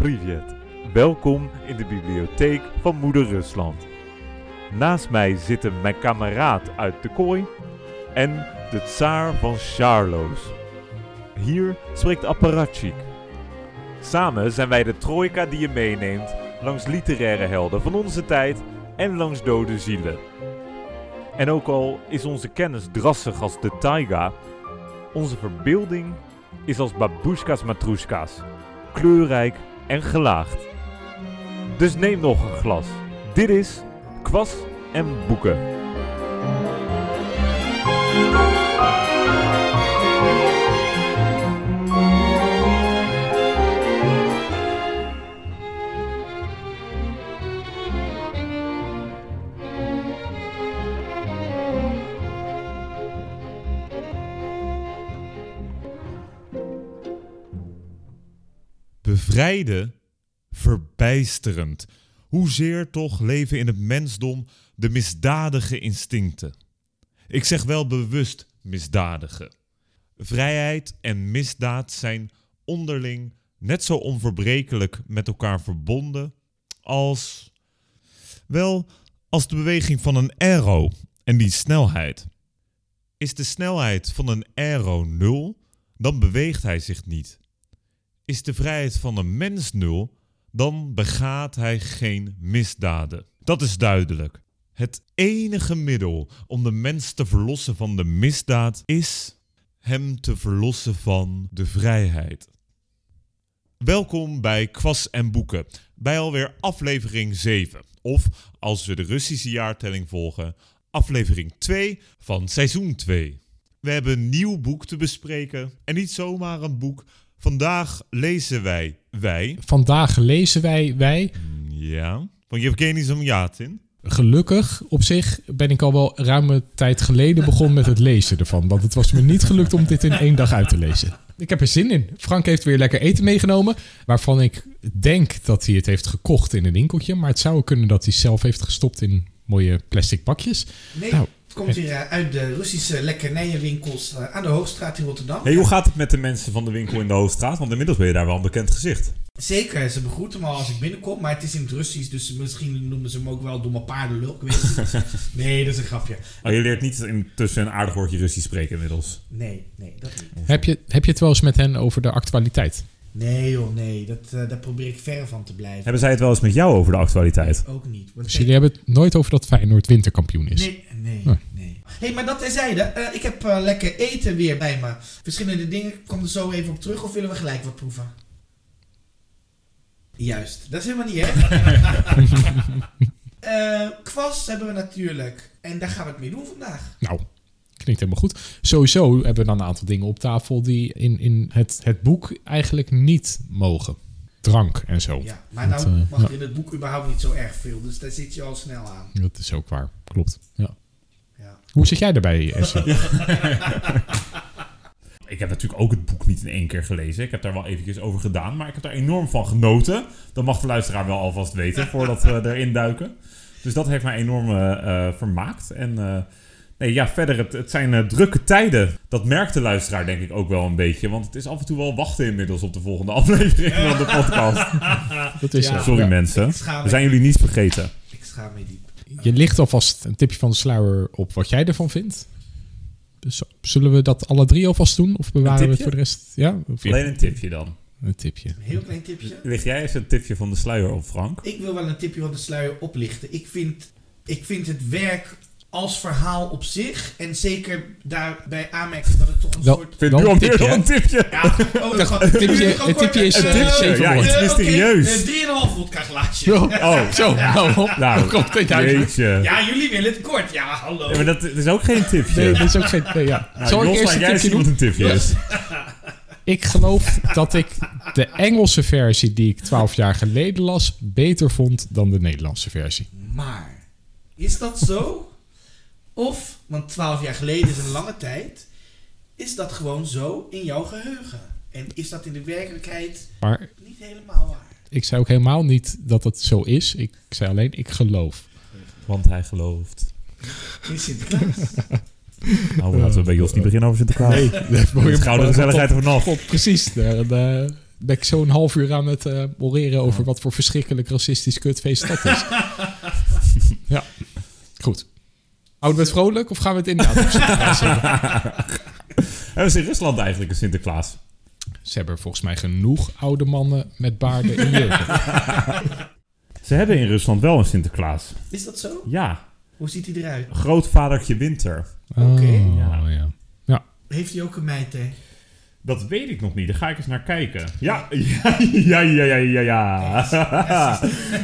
Privet. Welkom in de bibliotheek van Moeder Rusland. Naast mij zitten mijn kameraad uit de kooi en de tsaar van Charloes. Hier spreekt Apparatchik. Samen zijn wij de trojka die je meeneemt langs literaire helden van onze tijd en langs dode zielen. En ook al is onze kennis drassig als de taiga, onze verbeelding is als babushka's matroeska's, kleurrijk en gelaagd. Dus neem nog een glas. Dit is Kwas en Boeken. Bevrijden? Verbijsterend. Hoezeer toch leven in het mensdom de misdadige instincten? Ik zeg wel bewust misdadige. Vrijheid en misdaad zijn onderling net zo onverbrekelijk met elkaar verbonden als. wel, als de beweging van een arrow en die snelheid. Is de snelheid van een arrow nul, dan beweegt hij zich niet. Is de vrijheid van een mens nul, dan begaat hij geen misdaden. Dat is duidelijk. Het enige middel om de mens te verlossen van de misdaad is hem te verlossen van de vrijheid. Welkom bij Kwas en Boeken, bij alweer aflevering 7. Of, als we de Russische jaartelling volgen, aflevering 2 van seizoen 2. We hebben een nieuw boek te bespreken en niet zomaar een boek. Vandaag lezen wij, wij, Vandaag lezen wij, wij. ja, van Yevgeny Zamyatin. Gelukkig op zich ben ik al wel ruime tijd geleden begonnen met het lezen ervan. Want het was me niet gelukt om dit in één dag uit te lezen. Ik heb er zin in. Frank heeft weer lekker eten meegenomen. Waarvan ik denk dat hij het heeft gekocht in een winkeltje. Maar het zou kunnen dat hij zelf heeft gestopt in mooie plastic pakjes. Nee, Nou, komt hier eh, uit de Russische lekkernijenwinkels eh, aan de Hoogstraat in Rotterdam. Hey, hoe gaat het met de mensen van de winkel in de Hoogstraat? Want inmiddels ben je daar wel een bekend gezicht. Zeker, ze begroeten me al als ik binnenkom, maar het is in het Russisch, dus misschien noemen ze me ook wel domme paardenlul. Ik weet het niet. Nee, dat is een grapje. Oh, je leert niet intussen een aardig woordje Russisch spreken inmiddels. Nee, nee, dat niet. Heb je, heb je het wel eens met hen over de actualiteit? Nee joh, nee, dat, eh, daar probeer ik ver van te blijven. Hebben zij het wel eens met jou over de actualiteit? Ook niet. Want Dus jullie hebben het nooit over dat Feyenoord winterkampioen is? Nee, nee, Nee. nee. hey, maar dat terzijde. eh ik heb eh, lekker eten weer bij me. Verschillende dingen, ik kom er zo even op terug of willen we gelijk wat proeven? Juist, dat is helemaal niet hè? Eh kwast hebben we natuurlijk. En daar gaan we het mee doen vandaag. Nou, klinkt helemaal goed. Sowieso hebben we dan een aantal dingen op tafel die in, in het, het boek eigenlijk niet mogen. Drank en zo. Ja, maar Dat, nou eh, mag ja. er in het boek überhaupt niet zo erg veel. Dus daar zit je al snel aan. Dat is ook waar. Klopt. Ja. Ja. Hoe zit jij erbij, Essie? Ik heb natuurlijk ook het boek niet in één keer gelezen. Ik heb daar wel eventjes over gedaan, maar ik heb daar enorm van genoten. Dat mag de luisteraar wel alvast weten voordat we erin duiken. Dus dat heeft mij enorm eh, eh, vermaakt. En eh, nee, ja, verder, het, het zijn eh, drukke tijden. Dat merkt de luisteraar denk ik ook wel een beetje. Want het is af en toe wel wachten inmiddels op de volgende aflevering van de podcast. Dat is Ja. Sorry Ja. mensen, we zijn jullie niet vergeten. Ik schaam me diep. Je ligt alvast een tipje van de sluier op wat jij ervan vindt. Dus zullen we dat alle drie alvast doen? Of bewaren we het voor de rest? Ja, Alleen een tipje dan. een tipje. Een heel klein tipje. Lig jij eens een tipje van de sluier op, Frank? Ik wil wel een tipje van de sluier oplichten. Ik vind, ik vind het werk als verhaal op zich. En zeker daarbij aanmerken dat het toch een Wel- soort... Vind een tipje, dan een tipje. Ja, oh, dat gaat- Een tipje- een tipje is, kort, eh, eh, zeven ja, woorden. iets eh, mysterieus. oké, eh, 3,5 vodka glaasje. Oh, zo nou, op. nou, Hoe komt dit uit? jeetje. Ja, jullie willen het kort. Ja, hallo. Ja, maar dat is ook geen tipje. Nee, dat is ook geen... Nee, ja. Nou, Zal ik eerst een tipje doen? een tipje is. Ik geloof dat ik de Engelse versie die ik 12 jaar geleden las... beter vond dan de Nederlandse versie. Maar, is dat zo? Of, want 12 jaar geleden is een lange tijd, is dat gewoon zo in jouw geheugen? En is dat in de werkelijkheid Maar niet helemaal waar? ik zei ook helemaal niet dat het zo is. Ik zei alleen, ik geloof. Want hij gelooft. In Sinterklaas. Nou, laten we bij Jos niet beginnen over Sinterklaas. Nee, De gouden gezelligheid vanaf. God, precies. Daar, daar, ben ik zo'n half uur aan het oreren over wat voor verschrikkelijk racistisch kutfeest dat is. ja, goed. Houden we het vrolijk of gaan we het inderdaad op Sinterklaas hebben? Ze in Rusland eigenlijk een Sinterklaas? Ze hebben volgens mij genoeg oude mannen met baarden in jurken. Ze hebben in Rusland wel een Sinterklaas. Is dat zo? Ja, Hoe ziet hij eruit? grootvadertje Winter. Oké. Oh, Ja. ja. Heeft hij ook een meid, hè? Dat weet ik nog niet. Daar ga ik eens naar kijken. Ja, ja, ja, ja, ja, ja. ja.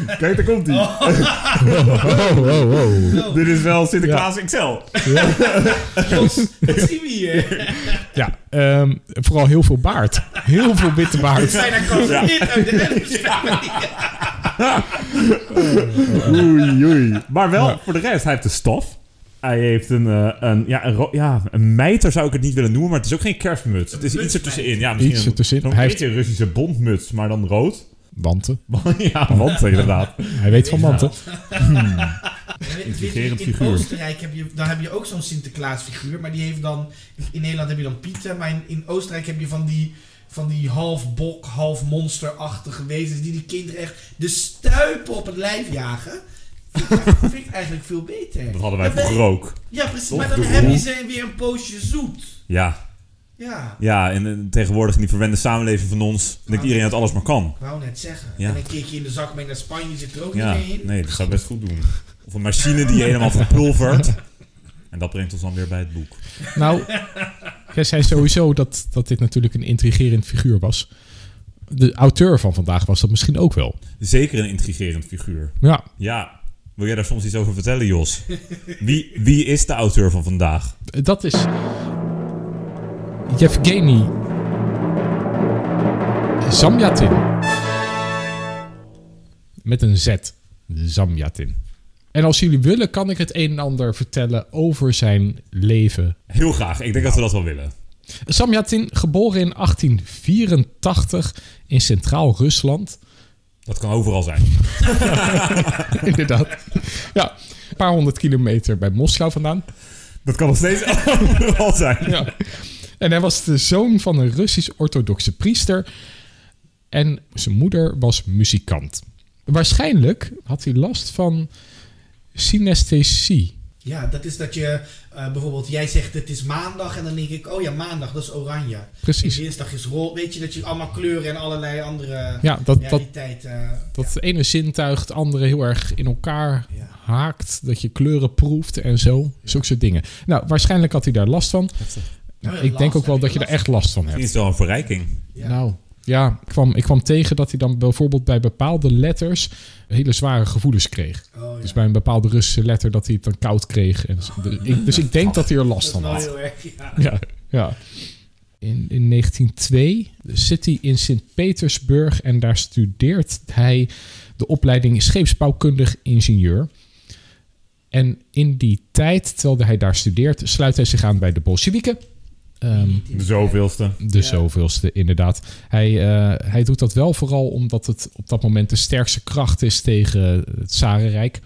Kijk, daar komt hij. Oh, oh, oh. Dit is wel Sinterklaas XL. Jos, wat zien we hier? Ja, ehm, vooral heel veel baard. Heel veel witte baard. zijn daar kans Ja. in uit de. Oei, oei. Maar wel, voor de rest, hij heeft de stof. Hij heeft een, eh, een, ja, een, ja, een mijter zou ik het niet willen noemen, maar het is ook geen kerstmuts. Het is iets ertussenin. Ja, misschien Iets een- ertussenin. Zo'n Hij beetje een Russische bondmuts, maar dan rood. Wanten. ja, want inderdaad. Hij weet van wanten. Intrigerend in figuur. Oostenrijk heb je, dan heb je ook zo'n Sinterklaasfiguur, maar die heeft dan... In Nederland heb je dan Pieten, maar in, in Oostenrijk heb je van die, van die half bok, half monsterachtige wezens die die kinderen echt de stuipen op het lijf jagen. Vind ik, vind ik eigenlijk veel beter. Dat hadden wij vroeger ook. Ja, precies. Toch? Maar dan De heb je roe. ze weer een poosje zoet. Ja, Ja, ja en tegenwoordig in die verwende samenleving van ons, denkt iedereen dat alles maar kan. ik wou net zeggen. Ja. En een keertje in de zak mee naar Spanje zit er ook Ja, niet meer in. nee, dat zou best goed doen. Of een machine die je helemaal verpulvert. En dat brengt ons dan weer bij het boek. Nou, jij zei sowieso dat, dat dit natuurlijk een intrigerend figuur was. De auteur van vandaag was dat misschien ook wel. Zeker een intrigerend figuur. Ja, Ja, wil jij daar soms iets over vertellen, Jos? Wie, wie is de auteur van vandaag? dat is Yevgeny Zamyatin. Met een Z. Zamyatin. En als jullie willen, kan ik het een en ander vertellen over zijn leven Heel graag, ik denk dat we dat wel willen. Samyatin, geboren in 1884 in Centraal-Rusland. Dat kan overal zijn. Inderdaad. Ja, een paar honderd kilometer bij Moskou vandaan. Dat kan nog steeds overal zijn. Ja. En hij was de zoon van een Russisch-orthodoxe priester. En zijn moeder was muzikant. Waarschijnlijk had hij last van synesthesie. Ja, dat is dat je eh, bijvoorbeeld, jij zegt het is maandag en dan denk ik, oh ja, maandag, dat is oranje. Precies. En dinsdag is rood. Weet je dat je allemaal kleuren en allerlei andere Ja, dat, dat, realiteiten. dat ja. het ene zintuig het andere heel erg in elkaar Ja. haakt. Dat je kleuren proeft en zo. Zulke soort dingen. Nou, waarschijnlijk had hij daar last van. Nou ik denk ook wel dat je je er echt last van hebt. is het wel een verrijking. Ja. Nou, ja, ik kwam, ik kwam tegen dat hij dan bijvoorbeeld bij bepaalde letters hele zware gevoelens kreeg. Oh, ja. Dus bij een bepaalde Russische letter dat hij het dan koud kreeg. En dus, de- ik, dus ik denk dat hij er last van had. heel erg, ja. Ja, ja. In, in 1902 zit hij in Sint-Petersburg en daar studeert hij de opleiding scheepsbouwkundig ingenieur. En in die tijd, terwijl hij daar studeert, sluit hij zich aan bij de Bolsjewieken. Ehm, De zoveelste. de Ja. zoveelste, inderdaad. Hij, eh, hij doet dat wel vooral omdat het op dat moment de sterkste kracht is tegen het Zarenrijk.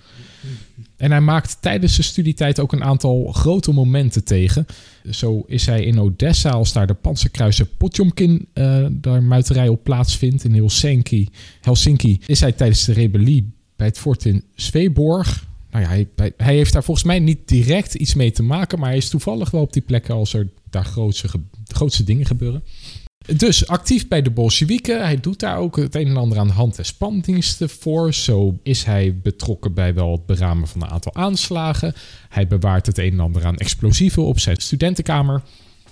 En hij maakt tijdens zijn studietijd ook een aantal grote momenten tegen. Zo is hij in Odessa, als daar de panzerkruiser Potjomkin eh daar muiterij op plaatsvindt in Helsinki, Helsinki, is hij tijdens de rebellie bij het fort in Sveborg. Nou ja, hij, hij- heeft daar volgens mij niet direct iets mee te maken, maar hij is toevallig wel op die plekken als er daar grootse, grootste dingen gebeuren. Dus actief bij de Bolsjewieken. Hij doet daar ook het een en ander aan hand- en spandiensten voor. Zo is hij betrokken bij wel het beramen van een aantal aanslagen. Hij bewaart het een en ander aan explosieven op zijn studentenkamer.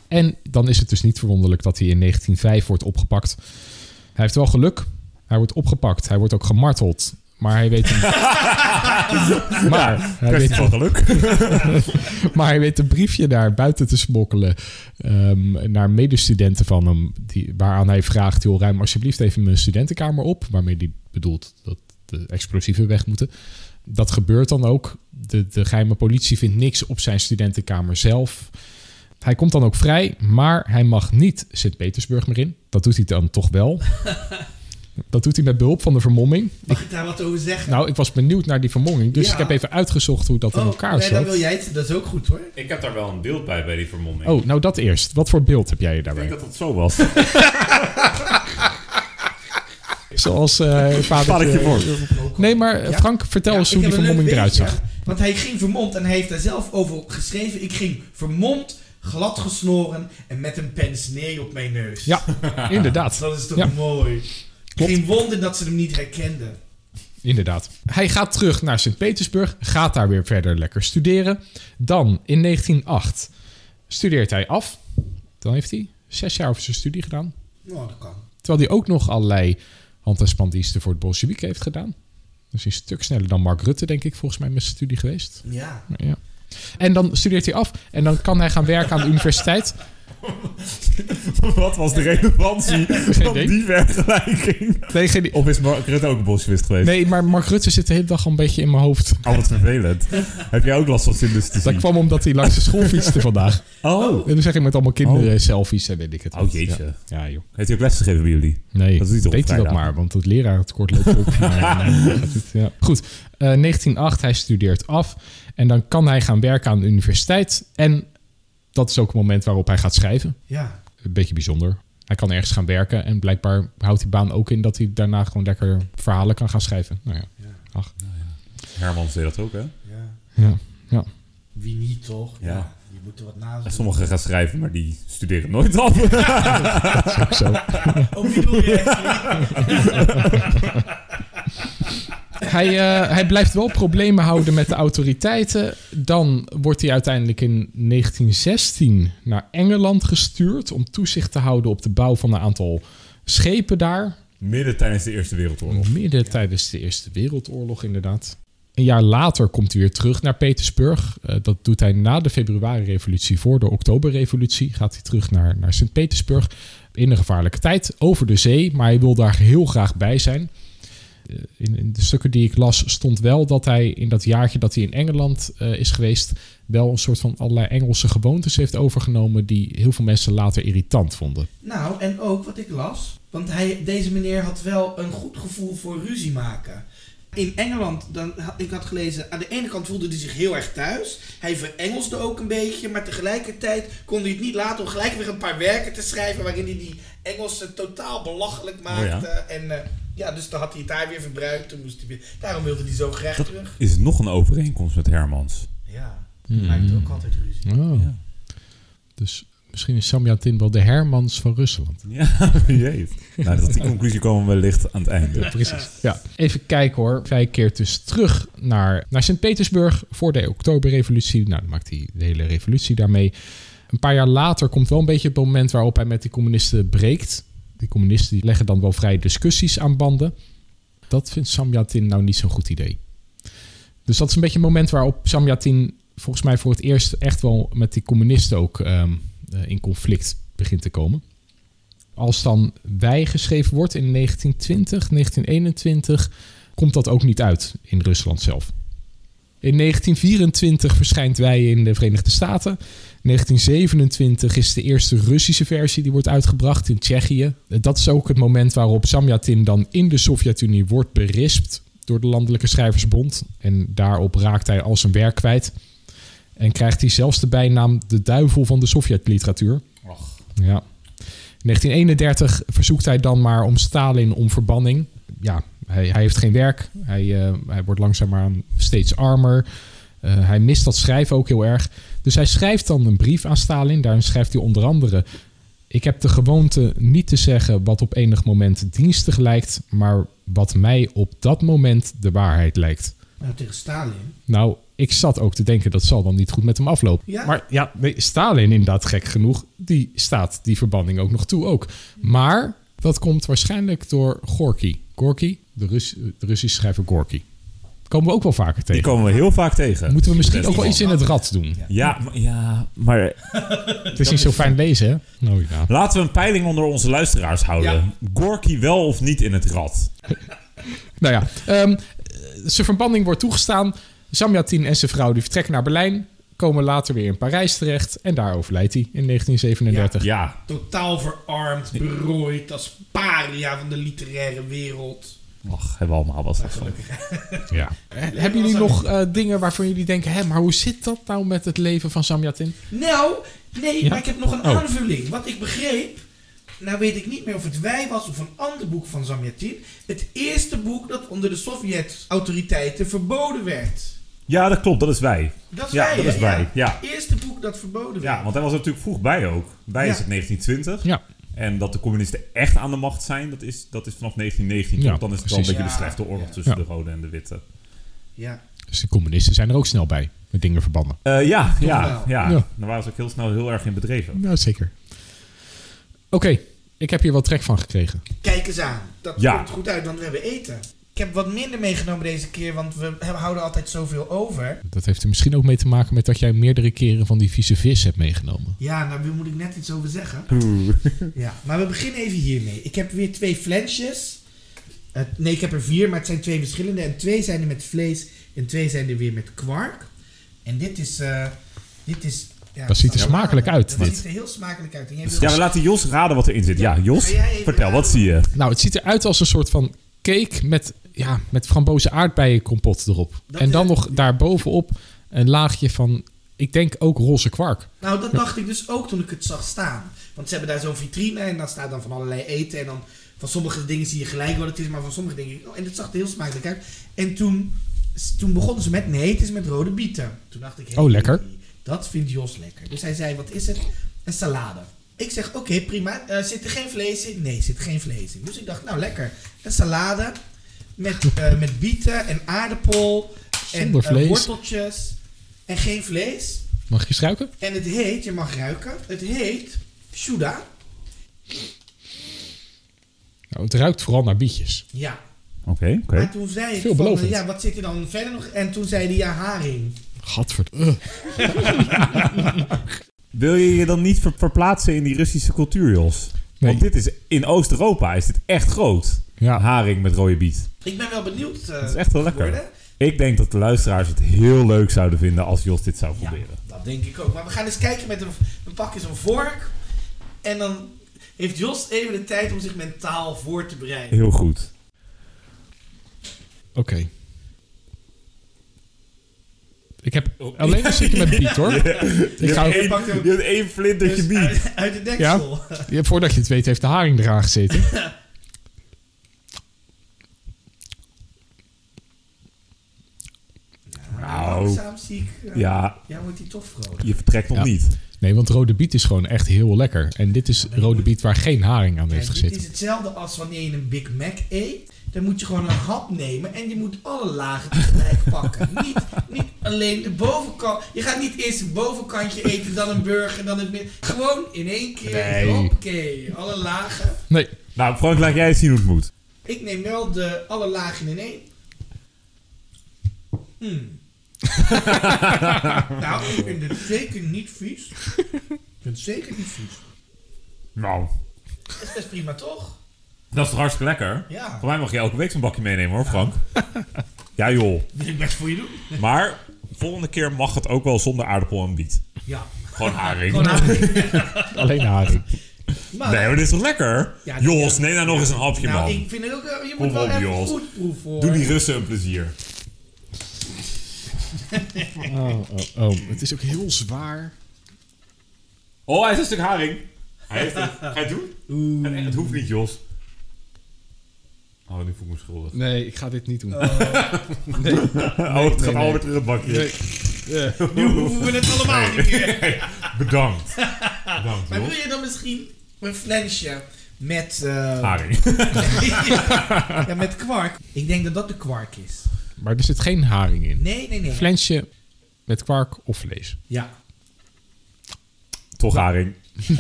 En dan is het dus niet verwonderlijk dat hij in 1905 wordt opgepakt. Hij heeft wel geluk. Hij wordt opgepakt. Hij wordt ook gemarteld. Maar hij weet een, maar, hij weet van geluk. maar hij weet een briefje naar buiten te smokkelen. ehm, naar medestudenten van hem. Die, waaraan hij vraagt: joh, ruim alsjeblieft even mijn studentenkamer op. Waarmee hij bedoelt dat de explosieven weg moeten. Dat gebeurt dan ook. De, de geheime politie vindt niks op zijn studentenkamer zelf. Hij komt dan ook vrij, maar hij mag niet Sint-Petersburg meer in. Dat doet hij dan toch wel. Dat doet hij met behulp van de vermomming. Mag ik daar wat over zeggen? Nou, ik was benieuwd naar die vermomming. Dus Ja. ik heb even uitgezocht hoe dat in oh, elkaar nee, zat. dan wil jij het. Dat is ook goed hoor. Ik heb daar wel een beeld bij, bij die vermomming. Oh, nou dat eerst. Wat voor beeld heb jij ik denk daarbij? dat het zo was. Zoals vader... Vadertje voor. Nee, maar. Frank, vertel Ja, eens hoe die vermomming eruit zag. Want hij ging vermomd en hij heeft daar zelf over geschreven. Ik ging vermomd, glad gesnoren en met een pensnee op mijn neus. Ja, inderdaad. Dat is toch Ja. mooi. Klopt. Geen wonder dat ze hem niet herkenden. Inderdaad. Hij gaat terug naar Sint-Petersburg, gaat daar weer verder lekker studeren. Dan in 1908 studeert hij af. Dan heeft hij zes jaar over zijn studie gedaan. Nou, dat kan. Terwijl hij ook nog allerlei hand- en spandiensten voor het Bolshevik heeft gedaan. Dus een stuk sneller dan Mark Rutte, denk ik, volgens mij met zijn studie geweest. Ja. Ja. En dan studeert hij af en dan kan hij gaan werken aan de universiteit. Wat was de relevantie van die vergelijking? Nee, geen- Of is Mark Rutte ook een bolsjewist geweest? nee, maar Mark Rutte zit de hele dag al een beetje in mijn hoofd. Oh, wat vervelend. Heb jij ook last van synesthesie? Dat kwam omdat hij langs de school fietste vandaag. Oh. En dan zeg ik met allemaal kinderen selfies en weet ik het Oh, jeetje. Ja, ja joh. Heeft hij ook les gegeven bij jullie? Nee, Dat toch op weet hij dat maar, want het leraartekort loopt. Maar, niet, ja. Goed, eh, 1908, hij studeert af. En dan kan hij gaan werken aan de universiteit. En dat is ook het moment waarop hij gaat schrijven. Ja. Een beetje bijzonder. Hij kan ergens gaan werken en blijkbaar houdt die baan ook in dat hij daarna gewoon lekker verhalen kan gaan schrijven. Nou ja, Herman deed dat ook, hè? Ja. ja. Wie niet, toch? Ja. Je moet er wat naast doen. Sommigen gaan schrijven, maar die studeren nooit af. ook zo. Oh, wie bedoel je? Hij, eh, hij blijft wel problemen houden met de autoriteiten. Dan wordt hij uiteindelijk in 1916 naar Engeland gestuurd om toezicht te houden op de bouw van een aantal schepen daar. Midden tijdens de Eerste Wereldoorlog. Midden tijdens de Eerste Wereldoorlog, inderdaad. Een jaar later komt hij weer terug naar Petersburg. Eh, dat doet hij na de februari-revolutie. Voor de oktoberrevolutie gaat hij terug naar, naar Sint-Petersburg. In een gevaarlijke tijd, over de zee. Maar hij wil daar heel graag bij zijn. Eh, in, in de stukken die ik las stond wel dat hij in dat jaartje dat hij in Engeland eh, is geweest... wel een soort van allerlei Engelse gewoontes heeft overgenomen... die heel veel mensen later irritant vonden. Nou, en ook wat ik las. Want hij, deze meneer had wel een goed gevoel voor ruzie maken. In Engeland, dan, had- ik had gelezen, aan de ene kant voelde hij zich heel erg thuis. Hij verengelsde ook een beetje, maar tegelijkertijd kon hij het niet laten om gelijk weer een paar werken te schrijven waarin hij die Engelsen totaal belachelijk maakte. En eh, ja, dus dan had hij het daar weer verbruikt. Toen moest hij weer, daarom wilde hij zo graag terug. Is nog een overeenkomst met Hermans. Ja, hij maakte ook altijd ruzie. Oh. Ja. Dus misschien is Samyatin wel de Hermans van Rusland. Ja, wie weet. Nou, tot die conclusie komen we wellicht aan het einde. Precies. Ja. Even kijken hoor. Hij keert dus terug naar, naar Sint-Petersburg voor de Oktoberrevolutie. Nou, dan maakt hij de hele revolutie daarmee. Een paar jaar later komt wel een beetje het moment waarop hij met die communisten breekt. Die communisten die leggen dan wel vrij discussies aan banden. Dat vindt Samyatin nou niet zo'n goed idee. Dus dat is een beetje een moment waarop Samyatin volgens mij voor het eerst echt wel met die communisten ook ehm, eh, in conflict begint te komen. Als dan wij geschreven wordt in 1920, 1921, komt dat ook niet uit in Rusland zelf. In 1924 verschijnt wij in de Verenigde Staten. 1927 is de eerste Russische versie die wordt uitgebracht in Tsjechië. Dat is ook het moment waarop Samyatin dan in de Sovjet-Unie wordt berispt door de Landelijke Schrijversbond. En daarop raakt hij al zijn werk kwijt. En krijgt hij zelfs de bijnaam de duivel van de Sovjetliteratuur. Ja. In 1931 verzoekt hij dan maar om Stalin om verbanning. Ja, hij, hij heeft geen werk. Hij, eh, hij wordt langzaamaan steeds armer. Eh, hij mist dat schrijven ook heel erg. Dus hij schrijft dan een brief aan Stalin. Daarin schrijft hij onder andere... Ik heb de gewoonte niet te zeggen wat op enig moment dienstig lijkt... maar wat mij op dat moment de waarheid lijkt. Nou, tegen Stalin. Nou, ik zat ook te denken dat zal dan niet goed met hem aflopen. Ja. Maar ja, nee, Stalin inderdaad gek genoeg, die staat die verbanning ook nog toe ook. Maar dat komt waarschijnlijk door Gorky. Gorky, de, Rus, de Russische schrijver Gorky. Komen we ook wel vaker Die tegen. komen we heel vaak tegen. Moeten we misschien ook wel iets in het rad doen. Ja, maar- ja, maar Het is niet zo fijn lezen, hè? Nou ja. laten we een peiling onder onze luisteraars houden. Ja. Gorky wel of niet in het rad? Nou ja, ehm, zijn verbanning wordt toegestaan. Samyatin en zijn vrouw die vertrekken naar Berlijn. Komen later weer in Parijs terecht. En daar overlijdt hij in 1937. Ja, Totaal verarmd, berooid, als paria van de literaire wereld. ach, hebben we allemaal wat van. Ja. Hebben jullie nog eh, dingen waarvan jullie denken... Hé, maar hoe zit dat nou met het leven van Samyatin? Nou, nee, Ja? maar ik heb nog een Oh. aanvulling. Wat ik begreep, nou weet ik niet meer of het Wij was of een ander boek van Zamyatin, het eerste boek dat onder de Sovjet-autoriteiten verboden werd. Ja, dat klopt. Dat is wij. Dat is Ja, Wij, dat is Wij. Ja. Het eerste boek dat verboden werd. Ja, want hij was er natuurlijk vroeg bij ook. Wij Ja. is het 1920. Ja. En dat de communisten echt aan de macht zijn, dat is, dat is vanaf 1919. Ja, Want dan is het wel een beetje de slechte oorlog Ja. tussen Ja. de rode en de witte. Ja. Dus de communisten zijn er ook snel bij. Met dingen verbannen. Eh, ja, ja, ja. Ja. Daar waren ze ook heel snel heel erg in bedreven. Nou, zeker. Oké, ik heb hier wel trek van gekregen. Kijk eens aan. Dat Ja. komt goed uit, want we hebben eten. Ik heb wat minder meegenomen deze keer, want we hebben- houden altijd zoveel over. Dat heeft er misschien ook mee te maken met dat jij meerdere keren van die vieze vis hebt meegenomen. Ja, daar moet ik net iets over zeggen. Oeh. Ja, maar we beginnen even hiermee. Ik heb weer twee flensjes. Eh, nee, ik heb er vier, maar het zijn twee verschillende. En twee zijn er met vlees en twee zijn er weer met kwark. En dit is... eh, dit is ja, Dat ziet er smakelijk uit, Dat dit. ziet er heel smakelijk uit. En jij wil- ja, we laten Jos raden wat erin zit. Ja, Jos, jij even vertel, wat zie je? Nou, het ziet eruit als een soort van cake met, ja, met frambozen aardbeienkompot erop. Dat en dan is- nog daarbovenop een laagje van, ik denk ook roze kwark. Nou, dat dacht ik dus ook toen ik het zag staan. Want ze hebben daar zo'n vitrine en daar staat dan van allerlei eten. En dan van sommige dingen zie je gelijk wat het is, maar van sommige dingen... Oh, en het zag er heel smakelijk uit. En toen, toen begonnen ze met, nee, het is met rode bieten. Toen dacht ik, hey, Oh, lekker. Dat vindt Jos lekker. Dus hij zei, wat is het? Een salade. Ik zeg, oké, prima. Eh, zit er geen vlees in? Nee, zit geen vlees in. Dus ik dacht, nou lekker. Een salade met, eh, met bieten en aardappel en Zonder eh, vlees. worteltjes en geen vlees. Mag je struiken? En het heet, je mag ruiken, het heet Shuda. Nou, het ruikt vooral naar bietjes. Ja. Oké, oké. Maar toen zei ik Veelbelovend. ja, wat zit er dan verder nog? En toen zei hij, ja, haring. Gadverd. Wil je je dan niet ver- verplaatsen in die Russische cultuur, Jos? Nee. Want dit is, in Oost-Europa is dit echt groot. Ja. Haring met rode biet. Ik ben wel benieuwd. eh, Dat is echt wel lekker. geworden. Ik denk dat de luisteraars het heel leuk zouden vinden als Jos dit zou Ja, proberen. dat denk ik ook. Maar we gaan eens kijken met een, we pakken eens een vork. En dan heeft Jos even de tijd om zich mentaal voor te bereiden. Heel goed. Oké. Ik heb alleen een stukje met biet hoor. Ik Je ga, hebt je één, pakt hem- je hebt één flintertje Dus biet. uit, uit de deksel. je hebt, voordat je het weet heeft de haring eraan gezeten. Nou. Langzaam zie ik, eh, Ja, ja, wordt hij toch vrolijk. je vertrekt nog Ja. niet. Nee, want rode biet is gewoon echt heel lekker. En dit is Ja, rode biet waar geen haring aan heeft dit gezeten. is hetzelfde als wanneer je een Big Mac eet. Dan moet je gewoon een hap nemen en je moet alle lagen tegelijk pakken. niet, niet alleen de bovenkant. Je gaat niet eerst het bovenkantje eten, dan een burger, dan het midden. Gewoon in één keer. Nee. Hoppakee, alle lagen. Nee, Nou, Frank, laat jij eens zien hoe het moet. Ik neem wel de, alle lagen in één. Hmm. nou, ik vind het zeker niet vies. Ik vind het zeker niet vies. Nou, Dat is best prima, toch? dat is toch hartstikke lekker? Ja, Voor mij mag je elke week zo'n bakje meenemen hoor, Frank. Ja joh. wil ik best voor je doen. Maar volgende keer mag het ook wel zonder aardappel en biet. Ja. Gewoon haring. Gewoon haring. alleen haring. Maar, Nee, maar dit is toch lekker? Ja, Jos, ja. neem nou nog eens een hapje nou, man. ik vind het ook, je Kom moet wel op, even Jos. goed proeven hoor. Doe die Russen een plezier. Oh, oh, oh. Het is ook heel zwaar. Oh, hij is een stuk haring. Hij heeft het. Ga je het doen? Oeh. Het, het hoeft niet, Jos. Oh, nu voel ik me schuldig. Nee, ik ga dit niet doen. oh, het gaat nee. alweer terug het bakje. Nee. Nu hoeven we het allemaal niet meer. Bedankt. Bedankt, Maar wil Jos. je dan misschien een flensje met, eh, Haring. ja, met kwark? Ik denk dat dat de kwark is. Maar er zit geen haring in. Nee, nee, nee. Flensje met kwark of vlees. Ja. Toch haring.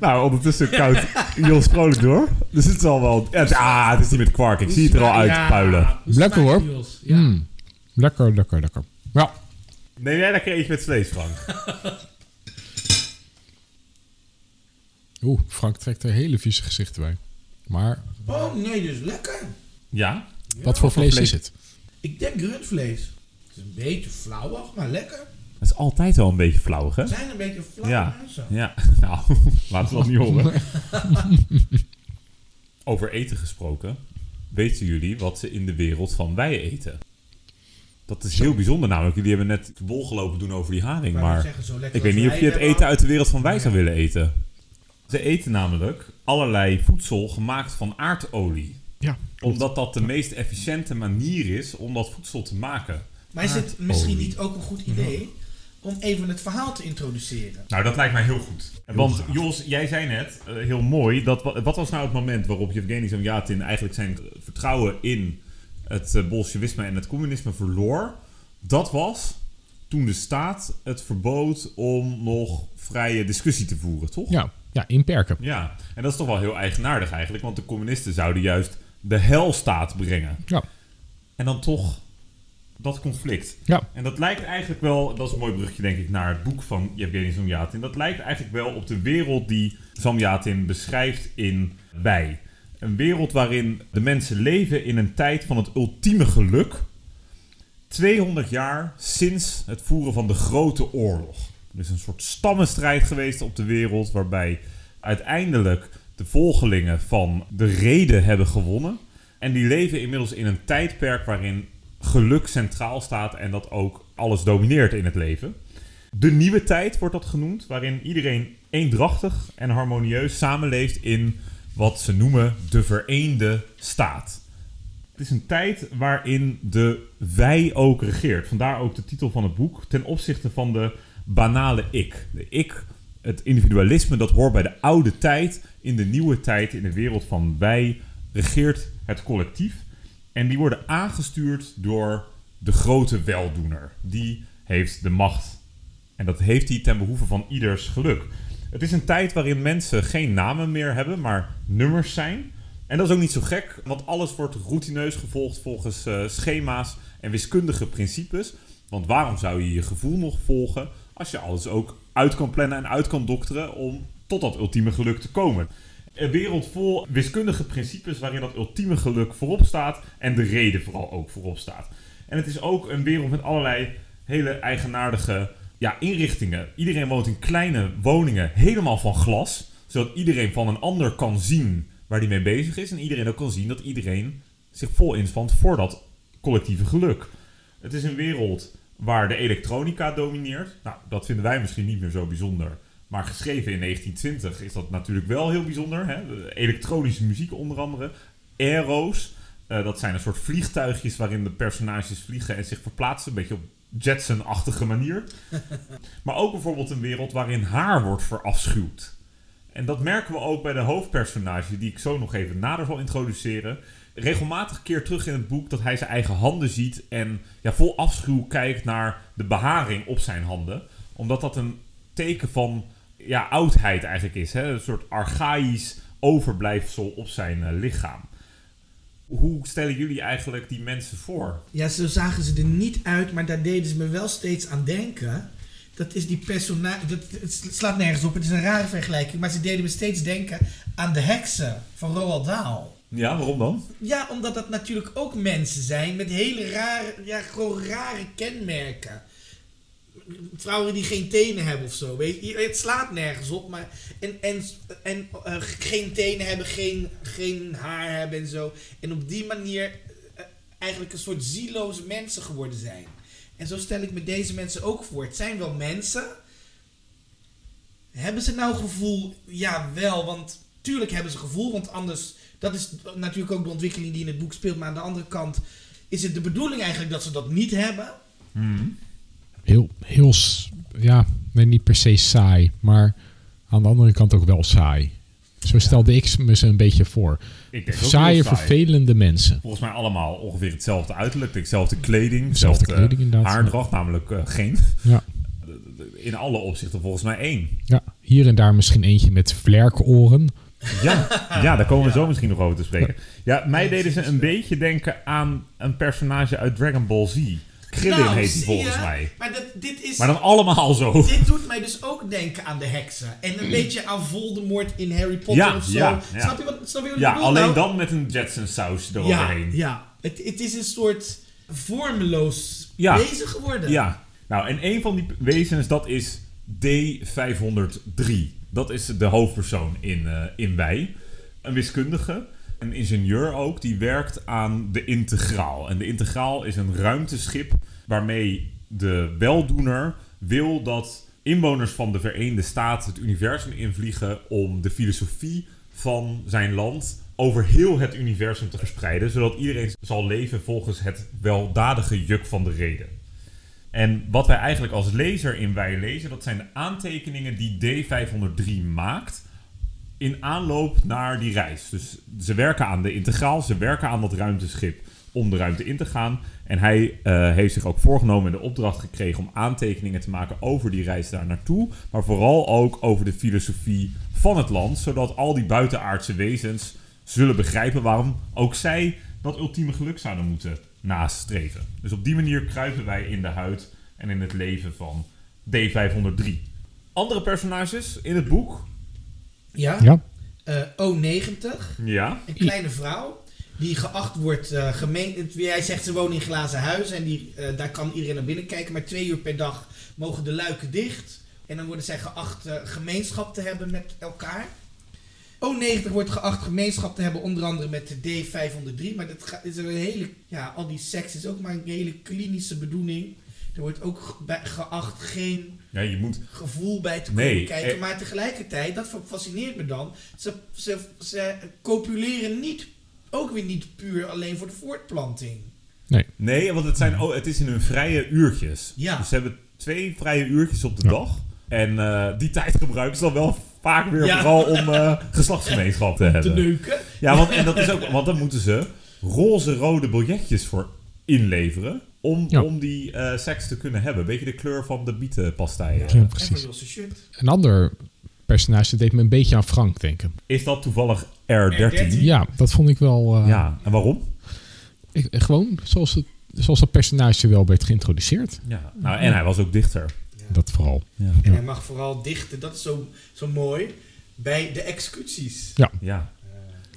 nou, ondertussen koud Jos vrolijk door. Dus het is al wel... het- ah, het is niet met kwark. Ik zie het er al uit Ja, puilen. Lekker, hoor. Ja. Mm. Lekker, lekker, lekker. Ja, Neem jij lekker eentje met vlees, Frank? oeh, Frank trekt er hele vieze gezichten bij. Maar Oh nee, dus lekker. Ja? wat voor vlees vlees? is het? Ik denk rundvlees. Het is een beetje flauwig, maar lekker. Dat is altijd wel een beetje flauwig, hè? We zijn een beetje flauw Ja. mensen. Ja. Nou, laten we dat niet horen. Over eten gesproken. Weten jullie wat ze in de wereld van wij eten? Dat is heel bijzonder namelijk. Jullie hebben net bol gelopen doen over die haring. Maar zeggen, ik weet niet of je het eten uit de wereld van wij zou willen eten. Ze eten namelijk allerlei voedsel gemaakt van aardolie. Ja, Omdat dat de meest efficiënte manier is om dat voedsel te maken. Maar is het misschien niet ook een goed idee om even het verhaal te introduceren? Nou, dat lijkt mij heel goed. Want Jos, jij zei net, eh, heel mooi, dat, wa- wat was nou het moment waarop Yevgeny Zamyatin eigenlijk zijn vertrouwen in het uh, bolsjewisme en het communisme verloor? Dat was toen de staat het verbood om nog vrije discussie te voeren, toch? Ja, ja inperken. Ja, en dat is toch wel heel eigenaardig eigenlijk, want de communisten zouden juist de helstaat brengen. Ja, En dan toch dat conflict. ja. En dat lijkt eigenlijk wel, dat is een mooi brugje denk ik naar het boek van Yevgeny Zamyatin. Dat lijkt eigenlijk wel op de wereld die Zamyatin beschrijft in Wij. Een wereld waarin de mensen leven in een tijd van het ultieme geluk. 200 jaar sinds het voeren van de grote oorlog. Er is een soort stammenstrijd geweest op de wereld waarbij uiteindelijk de volgelingen van de reden hebben gewonnen. En die leven inmiddels in een tijdperk waarin geluk centraal staat en dat ook alles domineert in het leven. De nieuwe tijd wordt dat genoemd, waarin iedereen eendrachtig en harmonieus samenleeft in wat ze noemen de vereende staat. Het is een tijd waarin de wij ook regeert. Vandaar ook de titel van het boek ten opzichte van de banale ik. De ik, het individualisme, dat hoort bij de oude tijd. In de nieuwe tijd, in de wereld van wij, regeert het collectief. En die worden aangestuurd door de grote weldoener. Die heeft de macht. En dat heeft hij ten behoeve van ieders geluk. Het is een tijd waarin mensen geen namen meer hebben, maar nummers zijn. En dat is ook niet zo gek, want alles wordt routineus gevolgd volgens eh, schema's en wiskundige principes. Want waarom zou je je gevoel nog volgen als je alles ook uit kan plannen en uit kan dokteren om tot dat ultieme geluk te komen? Een wereld vol wiskundige principes waarin dat ultieme geluk voorop staat en de reden vooral ook voorop staat. En het is ook een wereld met allerlei hele eigenaardige ja, inrichtingen. Iedereen woont in kleine woningen, helemaal van glas, zodat iedereen van een ander kan zien waar hij mee bezig is. En iedereen ook kan zien dat iedereen zich vol inspant voor dat collectieve geluk. Het is een wereld waar de elektronica domineert. Nou, dat vinden wij misschien niet meer zo bijzonder. Maar geschreven in 1920 is dat natuurlijk wel heel bijzonder. Hè? Elektronische muziek onder andere. Aero's, eh, dat zijn een soort vliegtuigjes waarin de personages vliegen en zich verplaatsen. Een beetje op Jetson-achtige manier. maar ook bijvoorbeeld een wereld waarin haar wordt verafschuwd. En dat merken we ook bij de hoofdpersonage, die ik zo nog even nader zal introduceren. Regelmatig keert terug in het boek dat hij zijn eigen handen ziet en ja, vol afschuw kijkt naar de beharing op zijn handen. Omdat dat een teken van ja, oudheid eigenlijk is. Hè? Een soort archaïsch overblijfsel op zijn eh, lichaam. Hoe stellen jullie eigenlijk die mensen voor? Ja, zo zagen ze er niet uit, maar daar deden ze me wel steeds aan denken. Dat is die personage. Het slaat nergens op, het is een rare vergelijking. Maar ze deden me steeds denken aan de heksen van Roald Dahl. Ja, waarom dan? Ja, omdat dat natuurlijk ook mensen zijn met hele rare, ja, gewoon rare kenmerken. Vrouwen die geen tenen hebben of zo, weet je. Het slaat nergens op, maar... En, en, en eh, geen tenen hebben, geen, geen haar hebben en zo. En op die manier eh, eigenlijk een soort zieloze mensen geworden zijn. En zo stel ik me deze mensen ook voor. Het zijn wel mensen. Hebben ze nou gevoel? Ja, wel. Want tuurlijk hebben ze gevoel. Want anders... Dat is natuurlijk ook de ontwikkeling die in het boek speelt. Maar aan de andere kant is het de bedoeling eigenlijk dat ze dat niet hebben. Heel, heel, s- ja, nee, niet per se saai, maar aan de andere kant ook wel saai. Zo stelde ik me ze een beetje voor. Ik denk Saaie, heel saai. vervelende mensen. Volgens mij allemaal ongeveer hetzelfde uiterlijk, dezelfde kleding, Dezelfde dezelfde kleding, inderdaad. haardracht, namelijk eh, geen. Ja. In alle opzichten volgens mij één. ja, hier en daar misschien eentje met vlerkoren. Ja, ja daar komen we zo misschien nog over te spreken. Ja, mij deden ze een beetje denken aan een personage uit Dragon Ball Z. Krillin Nou, heet die volgens je? mij. Maar dat, dit is... Maar dan allemaal zo. Dit doet mij dus ook denken aan de heksen. En een beetje aan Voldemort in Harry Potter Ja, of zo. ja, ja. Snap je wat, snap je wat Ja, ik bedoel? alleen nou? dan met een Jetson saus Ja, eroverheen. ja. Het, het is een soort vormeloos Ja. wezen geworden. Ja, nou en een van die wezens dat is D503. Dat is de hoofdpersoon in, eh, in Wij. Een wiskundige. een ingenieur ook, die werkt aan de integraal. En de integraal is een ruimteschip waarmee de weldoener wil dat inwoners van de Verenigde Staten het universum invliegen om de filosofie van zijn land over heel het universum te verspreiden, zodat iedereen zal leven volgens het weldadige juk van de reden. En wat wij eigenlijk als lezer in Wij lezen, dat zijn de aantekeningen die D503 maakt in aanloop naar die reis. Dus ze werken aan de integraal, ze werken aan dat ruimteschip om de ruimte in te gaan. En hij eh, heeft zich ook voorgenomen en de opdracht gekregen om aantekeningen te maken over die reis daar naartoe. Maar vooral ook over de filosofie van het land, zodat al die buitenaardse wezens zullen begrijpen waarom ook zij dat ultieme geluk zouden moeten nastreven. Dus op die manier kruipen wij in de huid en in het leven van D503. Andere personages in het boek? Ja? Ja. Eh, O90, Ja. een kleine vrouw. Die geacht wordt uh, gemeen. Hij zegt ze wonen in glazen huizen. En die, eh, daar kan iedereen naar binnen kijken. Maar twee uur per dag mogen de luiken dicht. En dan worden zij geacht eh, gemeenschap te hebben met elkaar. O90 wordt geacht gemeenschap te hebben, onder andere met de D503. Maar dat is een hele. Ja, al die seks is ook maar een hele klinische bedoeling. Er wordt ook geacht geen Ja, je moet... gevoel bij te komen Nee, kijken. eh- maar tegelijkertijd, dat fascineert me dan. Ze, ze, ze copuleren niet, ook weer niet puur alleen voor de voortplanting. Nee, want het, zijn, oh, het is in hun vrije uurtjes. Ja. Dus ze hebben twee vrije uurtjes op de dag. En eh, die tijd gebruiken ze dan wel vaak weer Ja. vooral om eh, geslachtsgemeenschap te Te hebben. neuken. Ja, want, en dat is ook, want dan moeten ze roze-rode biljetjes voor inleveren. Om, Ja. om die eh, seks te kunnen hebben. Beetje de kleur van de bietenpastei. Ja. En precies. Een ander personage deed me een beetje aan Frank denken. Is dat toevallig R13? R13? Ja, dat vond ik wel... eh, Ja, en waarom? ik- gewoon zoals, het, zoals dat personage wel werd geïntroduceerd. Ja, nou, en hij was ook dichter. Dat vooral. Ja. En hij mag vooral dichten, dat is zo, zo mooi, bij de executies. ja.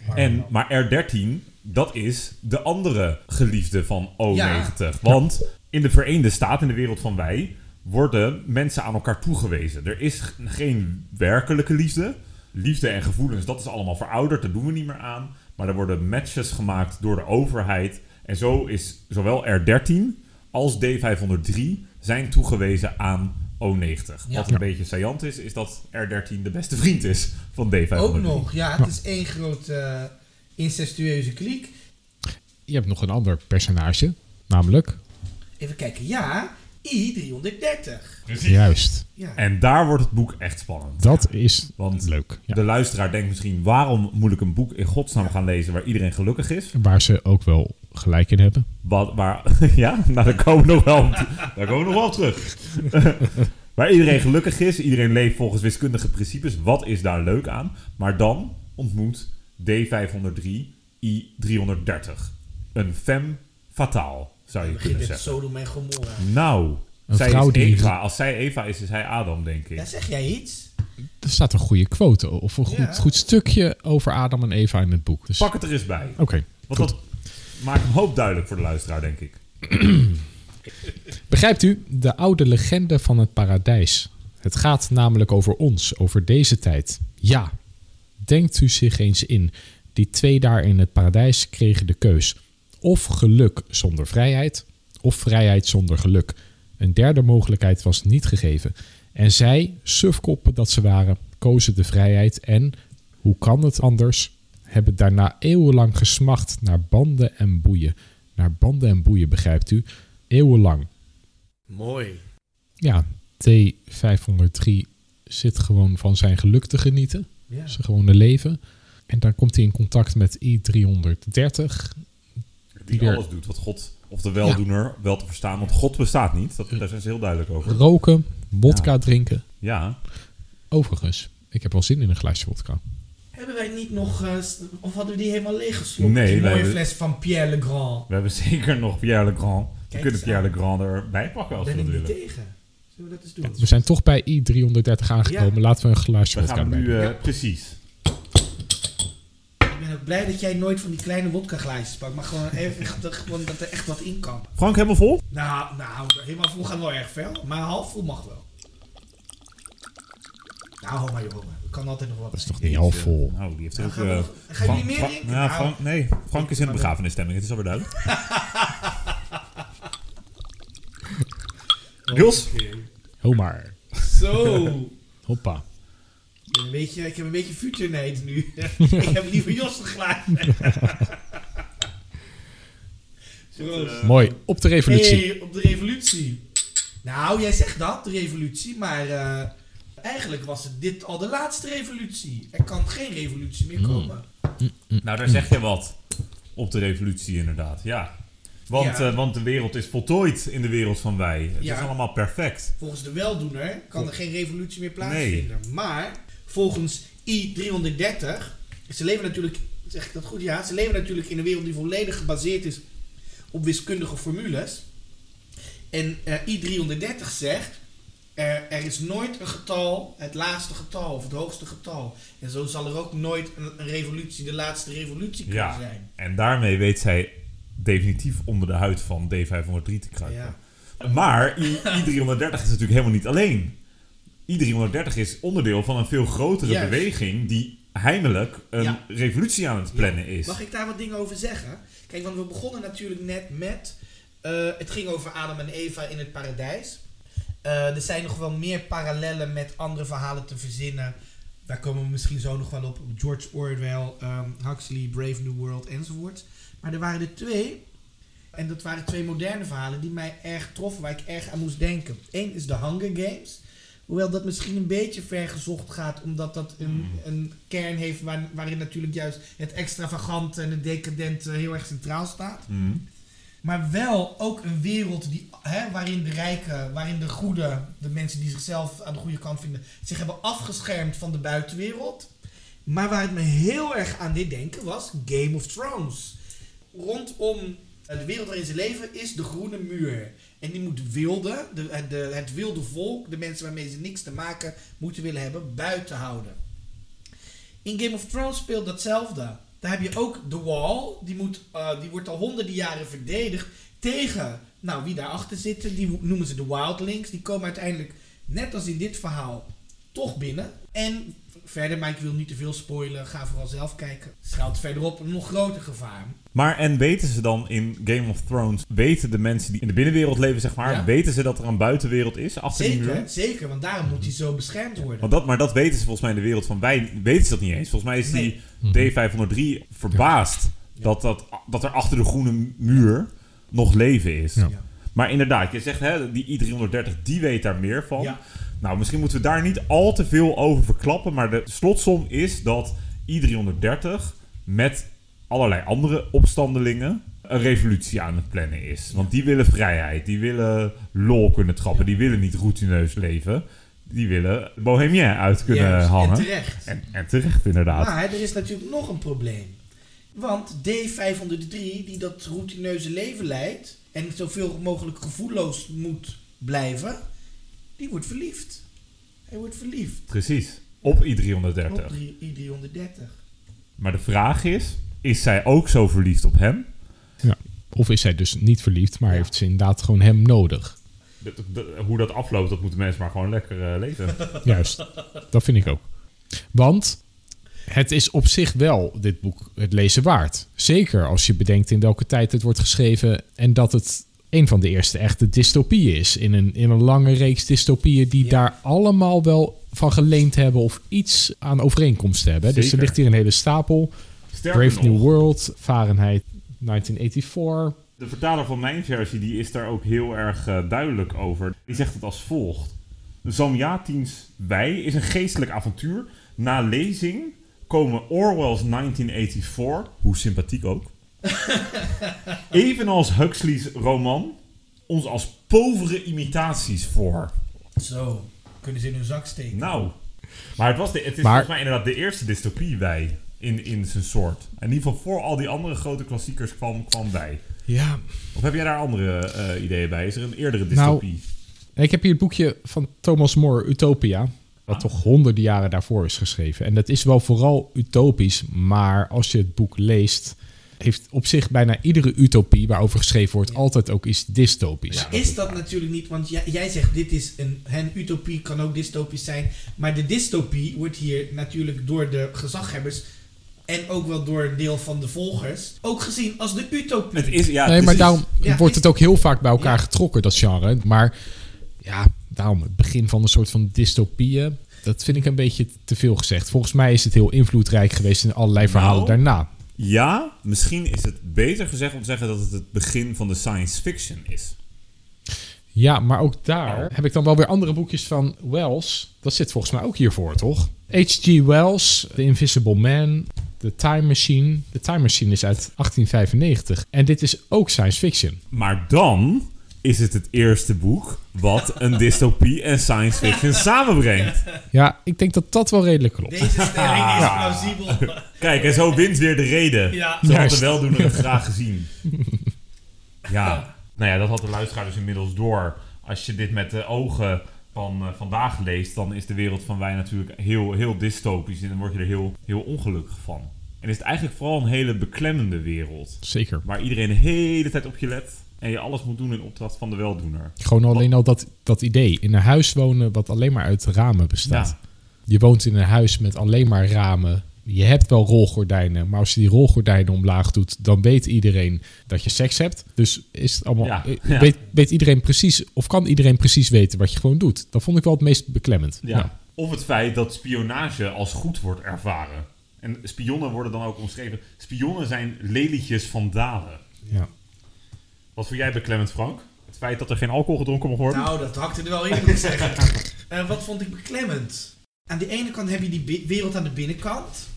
Maar En, dan- maar R13, dat is de andere geliefde van O90. Ja. Want in de Verenigde Staten, in de wereld van wij, worden mensen aan elkaar toegewezen. Er is geen werkelijke liefde. Liefde en gevoelens, dat is allemaal verouderd, daar doen we niet meer aan. Maar er worden matches gemaakt door de overheid. En zo is zowel R13 als D503 zijn toegewezen aan O90. Ja. Wat een beetje saillant is, is dat R13 de beste vriend is van D503. ook nog, ja, het is één grote eh, incestueuze kliek. Je hebt nog een ander personage, namelijk... Even kijken, ja, I330. Precies. Juist, Ja. En daar wordt het boek echt spannend. dat is Want leuk. Ja. de luisteraar denkt misschien... waarom moet ik een boek in godsnaam gaan lezen waar iedereen gelukkig is? Waar ze ook wel gelijk in hebben. Wat, waar, ja, nou, daar komen we nog wel, op- daar komen we nog wel op terug. waar iedereen gelukkig is, iedereen leeft volgens wiskundige principes. Wat is daar leuk aan? Maar dan ontmoet D503 I330. Een femme fatale, zou je begint kunnen met zeggen. Sodom en Gomorra. Nou, Een zij vrouw is die- Eva. Als zij Eva is, is hij Adam, denk ik. Ja, zeg jij iets? Er staat een goede quote of een goed, Ja. goed stukje over Adam en Eva in het boek. Dus, Pak het er eens bij. Oké. Want Goed. dat maakt hem hoop duidelijk voor de luisteraar, denk ik. Begrijpt u de oude legende van het paradijs? Het gaat namelijk over ons, over deze tijd. Ja, denkt u zich eens in. Die twee daar in het paradijs kregen de keus. Of geluk zonder vrijheid, of vrijheid zonder geluk. Een derde mogelijkheid was niet gegeven. En zij, sufkoppen dat ze waren, kozen de vrijheid en, hoe kan het anders, hebben daarna eeuwenlang gesmacht naar banden en boeien. Naar banden en boeien, begrijpt u? Eeuwenlang. Mooi. Ja, T503 zit gewoon van zijn geluk te genieten. Ja. Zijn gewone leven. En dan komt hij in contact met I330. Die alles doet wat God, of de weldoener, wel te verstaan. Want God bestaat niet. Dat, daar zijn ze heel duidelijk over. Roken, vodka drinken. Ja, Overigens, ik heb wel zin in een glaasje vodka. Hebben wij niet nog, eh, of hadden we die helemaal leeggeslopt? Nee, die mooie hebben- fles van Pierre Legrand. we hebben zeker nog Pierre Legrand. We kunnen Pierre. Legrand erbij pakken als Ben we ik dat niet willen. tegen. Zullen we dat eens doen? We zijn toch bij I330 aangekomen. Ja. Laten we een glaasje We vodka gaan nu, eh, Ja. precies. Ik ben ook blij dat jij nooit van die kleine wodka glaasjes pakt, maar gewoon gewoon dat er echt wat in kan. Frank, helemaal vol? Nou, nou, helemaal vol gaat wel erg ver, maar half vol mag wel. Nou, hou maar jongen. Kan altijd nog wat. Dat is toch niet half vol? Nou, die heeft Nou, ook... eh, nog- gaan jullie meer Fra- drinken? Ja, Nou. Frank, nee, Frank is in de begrafenisstemming. Het is alweer duidelijk. Jos? Ho maar. Zo. Hoppa. Ik heb een beetje, ik heb een beetje futuurneid nu. ik heb liever Jos geglazen. Proost. Mooi. Op de revolutie. Hey, op de revolutie. Nou, jij zegt dat, de revolutie, maar eh, eigenlijk was dit al de laatste revolutie. Er kan geen revolutie meer Hmm. komen. Nou, daar zeg je wat op de revolutie inderdaad, ja. Want, Ja. eh, want de wereld is voltooid in de wereld van wij. Het Ja. is allemaal perfect. Volgens de weldoener kan er geen revolutie meer plaatsvinden. Maar volgens I330, ze leven natuurlijk, zeg ik dat goed? Ja, ze leven natuurlijk in een wereld die volledig gebaseerd is op wiskundige formules. En eh, I330 zegt, er, er is nooit een getal, het laagste getal of het hoogste getal. En zo zal er ook nooit een, een revolutie, de laatste revolutie kunnen Ja. zijn. En daarmee weet zij definitief onder de huid van D503 te kruipen. Ja. Maar I- I330 is natuurlijk helemaal niet alleen. I330 is onderdeel van een veel grotere Juist. beweging die heimelijk een Ja. revolutie aan het plannen is. Mag ik daar wat dingen over zeggen? Kijk, want we begonnen natuurlijk net met. eh, het ging over Adam en Eva in het paradijs. Eh, er zijn nog wel meer parallellen met andere verhalen te verzinnen. Daar komen we misschien zo nog wel op. George Orwell, ehm, Huxley, Brave New World enzovoort. Maar er waren er twee. En dat waren twee moderne verhalen die mij erg troffen, waar ik erg aan moest denken. Eén is The Hunger Games. Hoewel dat misschien een beetje ver gezocht gaat, omdat dat een, een kern heeft waar- waarin natuurlijk juist het extravagante en het decadente heel erg centraal staat. Mhm. Maar wel ook een wereld die, hè, waarin de rijken, waarin de goede, de mensen die zichzelf aan de goede kant vinden, zich hebben afgeschermd van de buitenwereld. Maar waar het me heel erg aan deed denken was Game of Thrones. Rondom eh, de wereld waarin ze leven is de groene muur. En die moet wilde, de, het wilde volk, de mensen waarmee ze niks te maken moeten willen hebben, buiten houden. In Game of Thrones speelt datzelfde. Daar heb je ook The Wall. Die, moet, eh, die wordt al honderden jaren verdedigd tegen, nou wie daarachter zitten, die noemen ze de Wildlings. Die komen uiteindelijk, net als in dit verhaal, toch binnen. En verder, maar ik wil niet te veel spoilen, ga vooral zelf kijken. Schuilt verderop een nog groter gevaar. Maar en weten ze dan in Game of Thrones, weten de mensen die in de binnenwereld leven, zeg maar, Ja. weten ze dat er een buitenwereld is achter die muur? Zeker, zeker, want daarom moet hij zo beschermd worden. Want dat, maar dat weten ze volgens mij in de wereld van wij, weten ze dat niet eens. Volgens mij is Nee. die D503 verbaasd dat, dat, dat er achter de groene muur nog leven is. Ja. Maar inderdaad, je zegt hè, die I330, die weet daar meer van. Ja. Nou, misschien moeten we daar niet al te veel over verklappen. Maar de slotsom is dat I330 met allerlei andere opstandelingen een revolutie aan het plannen is. Want die willen vrijheid, die willen lol kunnen trappen, die willen niet routineus leven. Die willen bohemien uit kunnen Juist, hangen. En terecht. En, en terecht inderdaad. Maar er is natuurlijk nog een probleem. Want D503, die dat routineuze leven leidt en zoveel mogelijk gevoelloos moet blijven, die wordt verliefd. Hij wordt verliefd Precies. Op I330. op drie- I330. Maar de vraag is, is zij ook zo verliefd op hem? Of is zij dus niet verliefd, maar Ja. heeft ze inderdaad gewoon hem nodig? De- de- hoe dat afloopt, dat moeten mensen maar gewoon lekker eh, lezen. Juist, dat vind ik ook. Want het is op zich wel, dit boek, het lezen waard. Zeker als je bedenkt in welke tijd het wordt geschreven en dat het een van de eerste echte dystopieën is. In een, in een lange reeks dystopieën die Ja. daar allemaal wel van geleend hebben of iets aan overeenkomst hebben. Dus er ligt hier een hele stapel. Sterker Brave New World, Fahrenheit 1984. de vertaler van mijn versie die is daar ook heel erg eh, duidelijk over. Die zegt het als volgt. Zamjatins Wij is een geestelijk avontuur. Na lezing komen Orwell's 1984, hoe sympathiek ook, evenals Huxley's roman, ons als povere imitaties voor. Zo, kunnen ze in hun zak steken. Nou, maar het, was de, het is Maar- volgens mij inderdaad de eerste dystopie wij in, in zijn soort. In ieder geval voor al die andere grote klassiekers kwam, kwam wij. Ja, Of heb jij daar andere eh, ideeën bij? Is er een eerdere Nou, dystopie? Ik heb hier het boekje van Thomas More, Utopia. Wat Ah. toch honderden jaren daarvoor is geschreven. En dat is wel vooral utopisch. Maar als je het boek leest, heeft op zich bijna iedere utopie waarover geschreven wordt altijd ook iets dystopisch. Maar is dat natuurlijk niet, want jij, jij zegt dit is een, een utopie kan ook dystopisch zijn, maar de dystopie wordt hier natuurlijk door de gezaghebbers en ook wel door een deel van de volgers ook gezien als de utopie. Het is, ja, nee, maar daarom Ja, wordt is- het ook heel vaak bij elkaar Ja. getrokken, dat genre. Maar ja, daarom het begin van een soort van dystopieën, dat vind ik een beetje te veel gezegd. Volgens mij is het heel invloedrijk geweest in allerlei verhalen Nou, daarna. Ja, misschien is het beter gezegd om te zeggen dat het het begin van de science fiction is. Ja, maar ook daar heb ik dan wel weer andere boekjes van Wells. Dat zit volgens mij ook hiervoor, toch? H.G. Wells, The Invisible Man, The Time Machine. The Time Machine is uit 1895. En dit is ook science fiction. Maar dan is het het eerste boek wat een dystopie en science fiction samenbrengt. Ja, ik denk dat dat wel redelijk klopt. Deze stelling is plausibel. Kijk, en zo wint weer de reden. Ja. Zo had de Juist. weldoener het graag gezien. Ja, nou ja, dat had de luisteraar dus inmiddels door. Als je dit met de ogen van eh, vandaag leest, dan is de wereld van wij natuurlijk heel, heel dystopisch. En dan word je er heel, heel ongelukkig van. En is het eigenlijk vooral een hele beklemmende wereld. Zeker. Waar iedereen de hele tijd op je let. En je alles moet doen in opdracht van de weldoener. Gewoon alleen al dat, dat idee. In een huis wonen wat alleen maar uit ramen bestaat. Ja. Je woont in een huis met alleen maar ramen. Je hebt wel rolgordijnen, maar als je die rolgordijnen omlaag doet, dan weet iedereen dat je seks hebt. Dus is het allemaal, Ja, eh, ja. Weet, weet iedereen precies, of kan iedereen precies weten wat je gewoon doet? Dat vond ik wel het meest beklemmend. Ja. Of het feit dat spionage als goed wordt ervaren. En spionnen worden dan ook omschreven. Spionnen zijn lelietjes van daden. ja. Wat vond jij beklemmend, Frank? Het feit dat er geen alcohol gedronken mag worden? Nou, dat hakte er wel in, moet ik zeggen. Eh, wat vond ik beklemmend? Aan de ene kant heb je die wereld aan de binnenkant.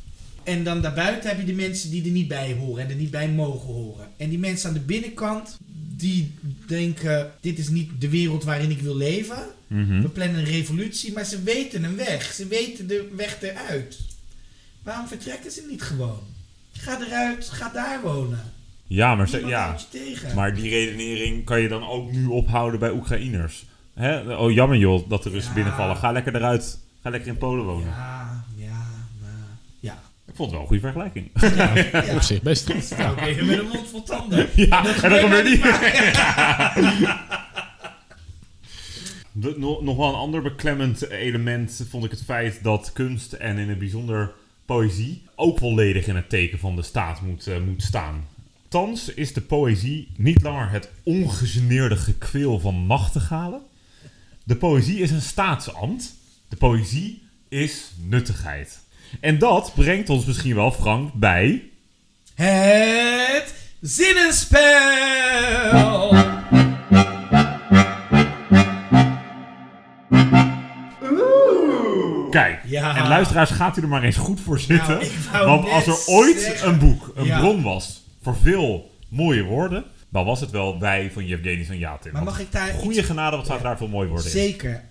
En dan daarbuiten heb je de mensen die er niet bij horen en er niet bij mogen horen. En die mensen aan de binnenkant, die denken, dit is niet de wereld waarin ik wil leven. Mhm. We plannen een revolutie, maar ze weten een weg. Ze weten de weg eruit. Waarom vertrekken ze niet gewoon? Ga eruit, ga daar wonen. Ja, maar, ze- ja, maar die redenering kan je dan ook nu ophouden bij Oekraïners. Hè? Oh, jammer joh dat de Russen Ja. binnenvallen. Ga lekker eruit. Ga lekker in Polen wonen. Ja, ja, maar... Ja. Ik vond het wel een goede vergelijking. ja. Op zich best. Ja. Oké, met een mond vol tanden. ja, Dat en dat gebeurt niet. nog, nog wel een ander beklemmend element vond ik het feit dat kunst en in het bijzonder poëzie ook volledig in het teken van de staat moet, eh, moet staan. Thans is de poëzie niet langer het ongegeneerde gekweel van nachtegalen. De poëzie is een staatsambt. De poëzie is nuttigheid. En dat brengt ons misschien wel, Frank, bij... Het zinnenspel. Kijk, Ja. en luisteraars, gaat u er maar eens goed voor zitten. Nou, wou want als er ooit zeggen. een boek, een Ja. bron was voor veel mooie woorden, dan was het wel wij van Yevgeny Sanjatin. Maar mag ik daar Goede iets- genade, wat staat daar veel mooie woorden in. Zeker.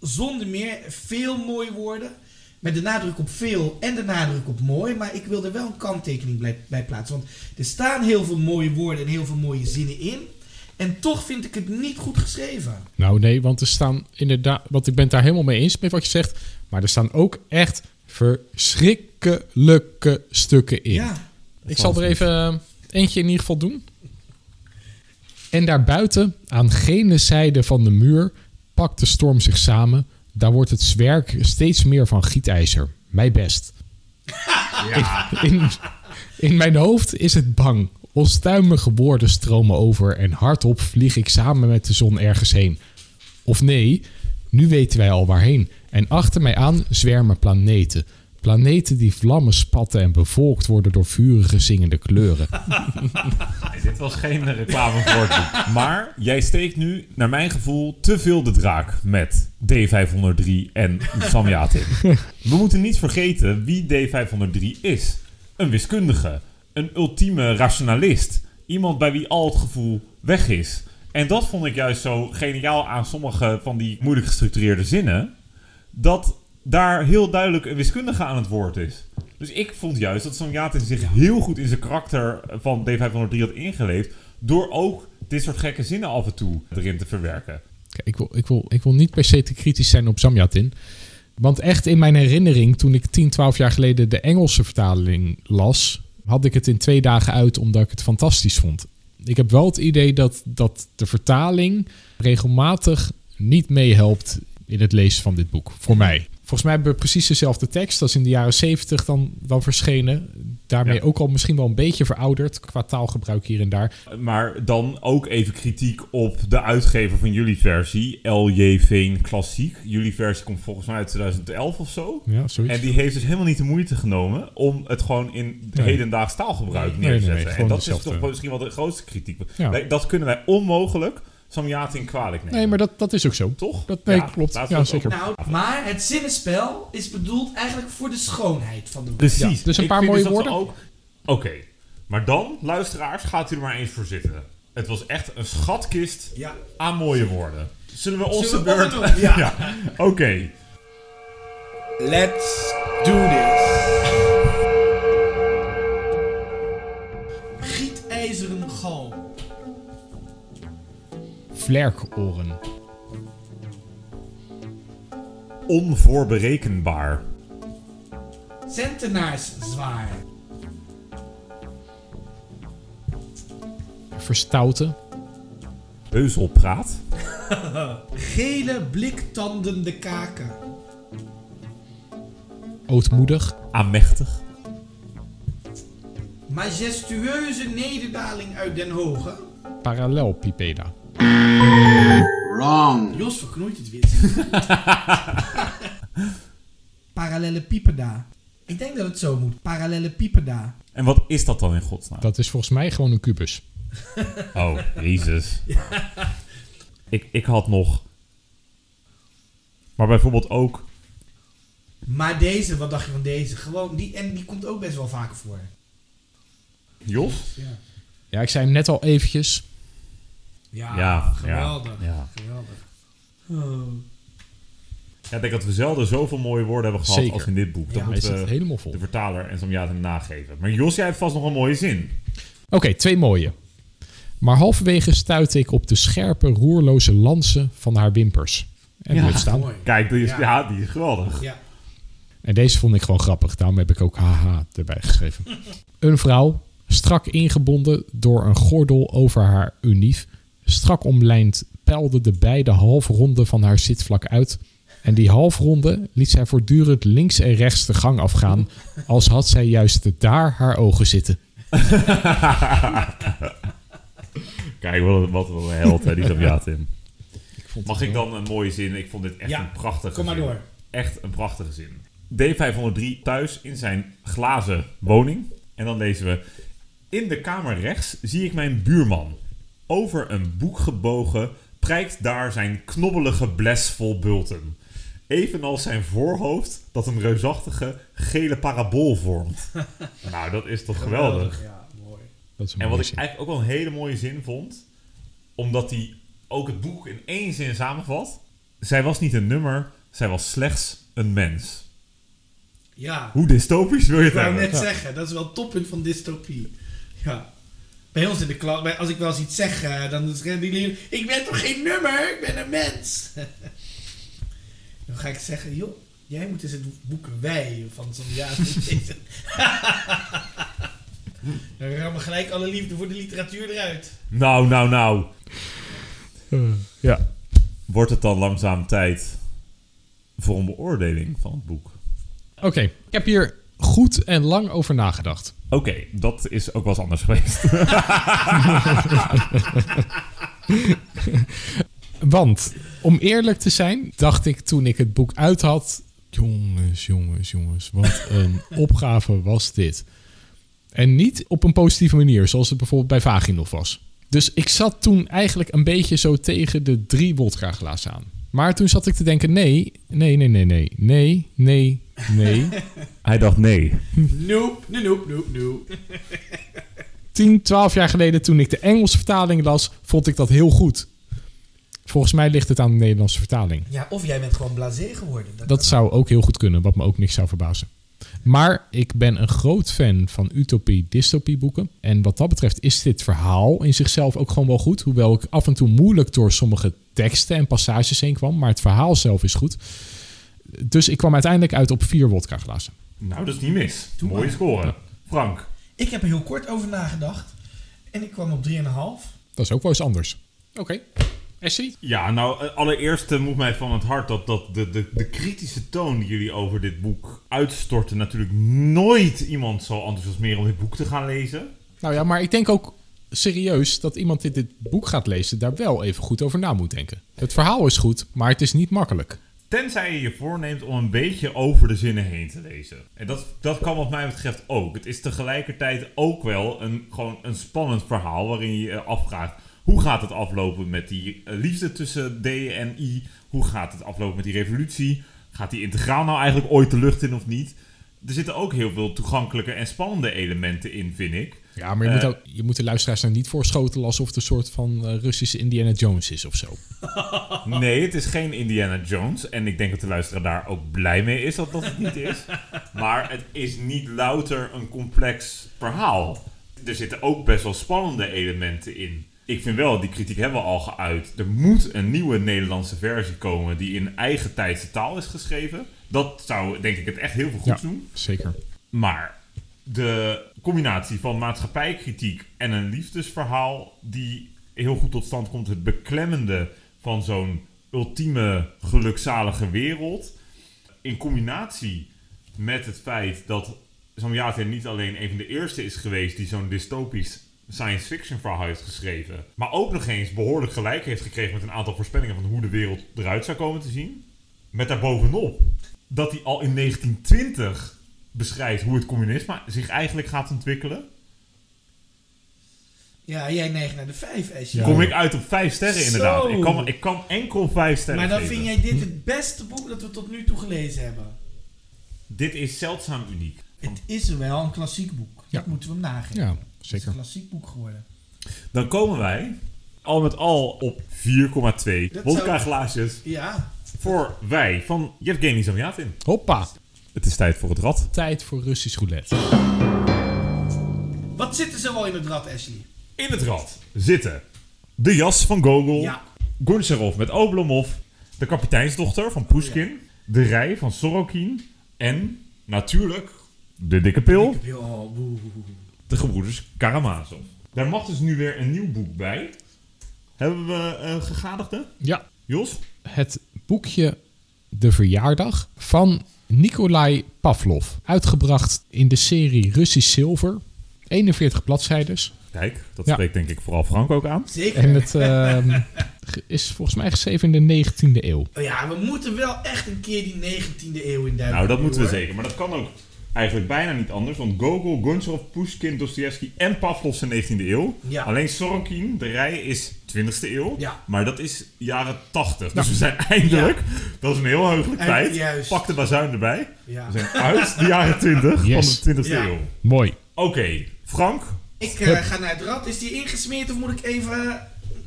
Zonder meer veel mooie woorden. Met de nadruk op veel en de nadruk op mooi. Maar ik wil er wel een kanttekening bij, bij plaatsen. Want er staan heel veel mooie woorden en heel veel mooie zinnen in. En toch vind ik het niet goed geschreven. Nou nee, want er staan inderdaad, want ik ben het daar helemaal mee eens met wat je zegt. Maar er staan ook echt verschrikkelijke stukken in. Ja. Ik zal er even eh, eentje in ieder geval doen. En daarbuiten, aan gene zijde van de muur, pakt de storm zich samen. Daar wordt het zwerk steeds meer van gietijzer. Mij best. Ja, In, in mijn hoofd is het bang. Onstuimige woorden stromen over en hardop vlieg ik samen met de zon ergens heen. Of nee, nu weten wij al waarheen. En achter mij aan zwermen planeten. Planeten die vlammen spatten en bevolkt worden door vurige zingende kleuren. Dit was geen reclame voor het. Maar jij steekt nu, naar mijn gevoel, te veel de draak met D503 en Samyatin. We moeten niet vergeten wie D503 is. Een wiskundige. Een ultieme rationalist. Iemand bij wie al het gevoel weg is. En dat vond ik juist zo geniaal aan sommige van die moeilijk gestructureerde zinnen. Dat daar heel duidelijk een wiskundige aan het woord is. Dus ik vond juist dat Samyatin zich heel goed in zijn karakter van D503 had ingeleefd. Door ook dit soort gekke zinnen af en toe erin te verwerken. Kijk, ik, wil, ik, wil, ik wil niet per se te kritisch zijn op Samyatin. Want echt in mijn herinnering, toen ik 10, 12 jaar geleden de Engelse vertaling las, had ik het in twee dagen uit omdat ik het fantastisch vond. Ik heb wel het idee dat, dat de vertaling regelmatig niet meehelpt in het lezen van dit boek. Voor mij. Volgens mij hebben we precies dezelfde tekst. Is in de jaren 70 dan, dan verschenen. Daarmee Ja. ook al misschien wel een beetje verouderd qua taalgebruik hier en daar. Maar dan ook even kritiek op de uitgever van jullie versie, L.J. Veen Klassiek. Jullie versie komt volgens mij uit 2011 of zo. Ja, zoiets. En die heeft dus helemaal niet de moeite genomen om het gewoon in Nee. hedendaags taalgebruik Nee, neer te nee, nee, zetten. en dat is toch misschien wel de grootste kritiek. Ja. Dat kunnen wij onmogelijk Samyatin kwalijk nemen. Nee, maar dat, dat is ook zo. Toch? Dat- nee, klopt. Ja, zeker. ook- Nou, maar het zinnenspel is bedoeld eigenlijk voor de schoonheid van de woorden. Precies. Ja, dus een Ik paar mooie we woorden. Ook... Oké, maar dan, luisteraars, gaat u er maar eens voor zitten. Het was echt een schatkist Ja. aan mooie woorden. Zullen we onze beurt... ja. Oké. Let's do this. Vlerkoren. Onvoorberekenbaar. Centenaarszwaar. Verstouten. Beuzelpraat. Gele bliktandende kaken. Ootmoedig. Aanmächtig. Majestueuze nederdaling uit Den Hoge. Parallelpipeda. Wrong. Jos verknoeit het wit. Parallele piepeda. Ik denk dat het zo moet. Parallele piepeda. En wat is dat dan in godsnaam? Dat is volgens mij gewoon een kubus. Oh, jezus. Ik, ik had nog... Maar bijvoorbeeld ook... Maar deze, wat dacht je van deze? Gewoon, die, en die komt ook best wel vaker voor. Jos? Ja, Ja, ik zei hem net al eventjes. Ja, Ja, geweldig. ja, ja. Geweldig. Oh. Ja, ik denk dat we zelden zoveel mooie woorden hebben gehad Zeker. als in dit boek. Dat Ja, Hij moeten we helemaal vol. de vertaler en Samyatin nageven. Maar Jos, jij hebt vast nog een mooie zin. Oké, twee mooie. Maar halverwege stuitte ik op de scherpe, roerloze lansen van haar wimpers. En Ja. staan. Mooi. Kijk, die is, ja. Ja. die is geweldig. Ja. En deze vond ik gewoon grappig. Daarom heb ik ook haha erbij geschreven. een vrouw, strak ingebonden door een gordel over haar unief. Strak omlijnd peilde de beide halfronden van haar zitvlak uit. En die halfronde liet zij voortdurend links en rechts de gang afgaan. Als had zij juist daar haar ogen zitten. Kijk, wat een, wat een held, hè, die Samyatin. vond Mag ik dan een mooie zin? Ik vond dit echt Ja, een prachtige Kom maar zin. door. Echt een prachtige zin. D503 thuis in zijn glazen woning. En dan lezen we... In de kamer rechts zie ik mijn buurman. Over een boek gebogen prijkt daar zijn knobbelige bles vol bulten. Evenals zijn voorhoofd dat een reusachtige gele parabool vormt. nou, dat is toch geweldig. Ja, mooi. Dat is een En wat ik eigenlijk ook wel een hele mooie zin vond, omdat hij ook het boek in één zin samenvat. Zij was niet een nummer, zij was slechts een mens. Ja. Hoe dystopisch wil je Ik het wou hebben? net zeggen, dat is wel het toppunt van dystopie. Ja. Bij ons in de klas, als ik wel eens iets zeg, eh, dan zeggen die leerlingen, ik ben toch geen nummer, ik ben een mens. dan ga ik zeggen, joh, jij moet eens het boek Wij van zo'n jaar lezen. dan rammen gelijk alle liefde voor de literatuur eruit. Nou, nou, nou. Ja. Wordt het dan langzaam tijd voor een beoordeling van het boek? Oké, ik heb hier goed en lang over nagedacht. Oké, dat is ook wel eens anders geweest. Want, om eerlijk te zijn, dacht ik toen ik het boek uit had... Jongens, jongens, jongens, wat een opgave was dit. En niet op een positieve manier, zoals het bijvoorbeeld bij Vaginov was. Dus ik zat toen eigenlijk een beetje zo tegen de drie wodka glazen aan. Maar toen zat ik te denken, nee, nee, nee, nee, nee, nee, nee, nee. Hij dacht nee. Nope, nope, nope, nope. 10, 12 jaar geleden toen ik de Engelse vertaling las, vond ik dat heel goed. Volgens mij ligt het aan de Nederlandse vertaling. Ja, of jij bent gewoon blasé geworden. Dat zou ook heel goed kunnen, wat me ook niks zou verbazen. Maar ik ben een groot fan van utopie-dystopie boeken. En wat dat betreft is dit verhaal in zichzelf ook gewoon wel goed. Hoewel ik af en toe moeilijk door sommige teksten en passages heen kwam. Maar het verhaal zelf is goed. Dus ik kwam uiteindelijk uit op vier wodka glazen. Nou, dat is niet mis. Doe Mooie maar. score. Frank. Ik heb er heel kort over nagedacht. En ik kwam op 3,5. Dat is ook wel eens anders. Oké. Essie? Ja, nou, eh, allereerst eh, moet mij van het hart dat, dat de, de, de kritische toon die jullie over dit boek uitstorten... natuurlijk nooit iemand zal enthousiasmeren om dit boek te gaan lezen. Nou ja, maar ik denk ook serieus dat iemand die dit boek gaat lezen... daar wel even goed over na moet denken. Het verhaal is goed, maar het is niet makkelijk. Tenzij je je voorneemt om een beetje over de zinnen heen te lezen. En dat, dat kan wat mij betreft ook. Het is tegelijkertijd ook wel een, gewoon een spannend verhaal waarin je je afvraagt... hoe gaat het aflopen met die eh, liefde tussen D en I? Hoe gaat het aflopen met die revolutie? Gaat die integraal nou eigenlijk ooit de lucht in of niet? Er zitten ook heel veel toegankelijke en spannende elementen in, vind ik. Ja, maar je, Eh. moet, ook, je moet de luisteraars nou niet voorschotelen... alsof het een soort van eh, Russische Indiana Jones is of zo. Nee, het is geen Indiana Jones. En ik denk dat de luisteraar daar ook blij mee is dat dat het niet is. Maar het is niet louter een complex verhaal. Er zitten ook best wel spannende elementen in. Ik vind wel, die kritiek hebben we al geuit. Er moet een nieuwe Nederlandse versie komen die in eigen tijdse taal is geschreven. Dat zou denk ik het echt heel veel goed Ja. doen. Zeker. Maar de combinatie van maatschappijkritiek en een liefdesverhaal die heel goed tot stand komt, het beklemmende van zo'n ultieme gelukzalige wereld, in combinatie met het feit dat Samyate niet alleen een van de eerste is geweest die zo'n dystopisch science fiction verhaal heeft geschreven, maar ook nog eens behoorlijk gelijk heeft gekregen met een aantal voorspellingen van hoe de wereld eruit zou komen te zien. Met daarbovenop dat hij al in 1920 beschrijft hoe het communisme zich eigenlijk gaat ontwikkelen. Ja, jij neigt naar de 5, Esje. Ja. Kom ik uit op vijf sterren inderdaad. Zo. Ik kan, ik kan enkel vijf sterren Maar dan geven. vind jij dit het beste boek dat we tot nu toe gelezen hebben. Dit is zeldzaam uniek. Het is wel een klassiek boek. Ja. Dat moeten we hem nageven. Ja, Het is zeker. een klassiek boek geworden. Dan komen wij al met al op 4,2 Dat vodka zou- glaasjes Ja, voor wij van Yevgeny Zamyatin. Hoppa. Het is tijd voor het rad. Tijd voor Russisch roulette. wat zit er zo wel in het rad, Ashley? In het rad zitten de jas van Gogol, Ja, Goncharov met Oblomov, de kapiteinsdochter van Pushkin, de rij van Sorokin en natuurlijk de dikke pil. ik heb heel... Oh. De gebroeders Karamazov. Daar mag dus nu weer een nieuw boek bij. Hebben we een gegadigde? Ja, Jos? het boekje De Verjaardag van Nikolai Pavlov. Uitgebracht in de serie Russisch Zilver. 41 bladzijdes. Kijk, dat Ja. spreekt denk ik vooral Frank ook aan. Zeker. En het ehm, is volgens mij geschreven in de 19e eeuw. Oh ja, we moeten wel echt een keer die 19e eeuw in duiken. Nou, dat moeten we hoor. zeker. Maar dat kan ook eigenlijk bijna niet anders. Want Gogol, Goncharov, Pushkin, Dostoevsky en Pavlov zijn 19e eeuw. Ja. Alleen Sorokin, de rij, is 20e eeuw. Ja. Maar dat is jaren 80. Dus we zijn eindelijk, dat is een heel heugelijk feit, juist. pak de bazuin erbij. Ja. We zijn uit de jaren 20 Yes. van de 20e Ja. eeuw. Mooi. Oké, Frank, Ik eh, ga naar het rad. Is die ingesmeerd of moet ik even eh,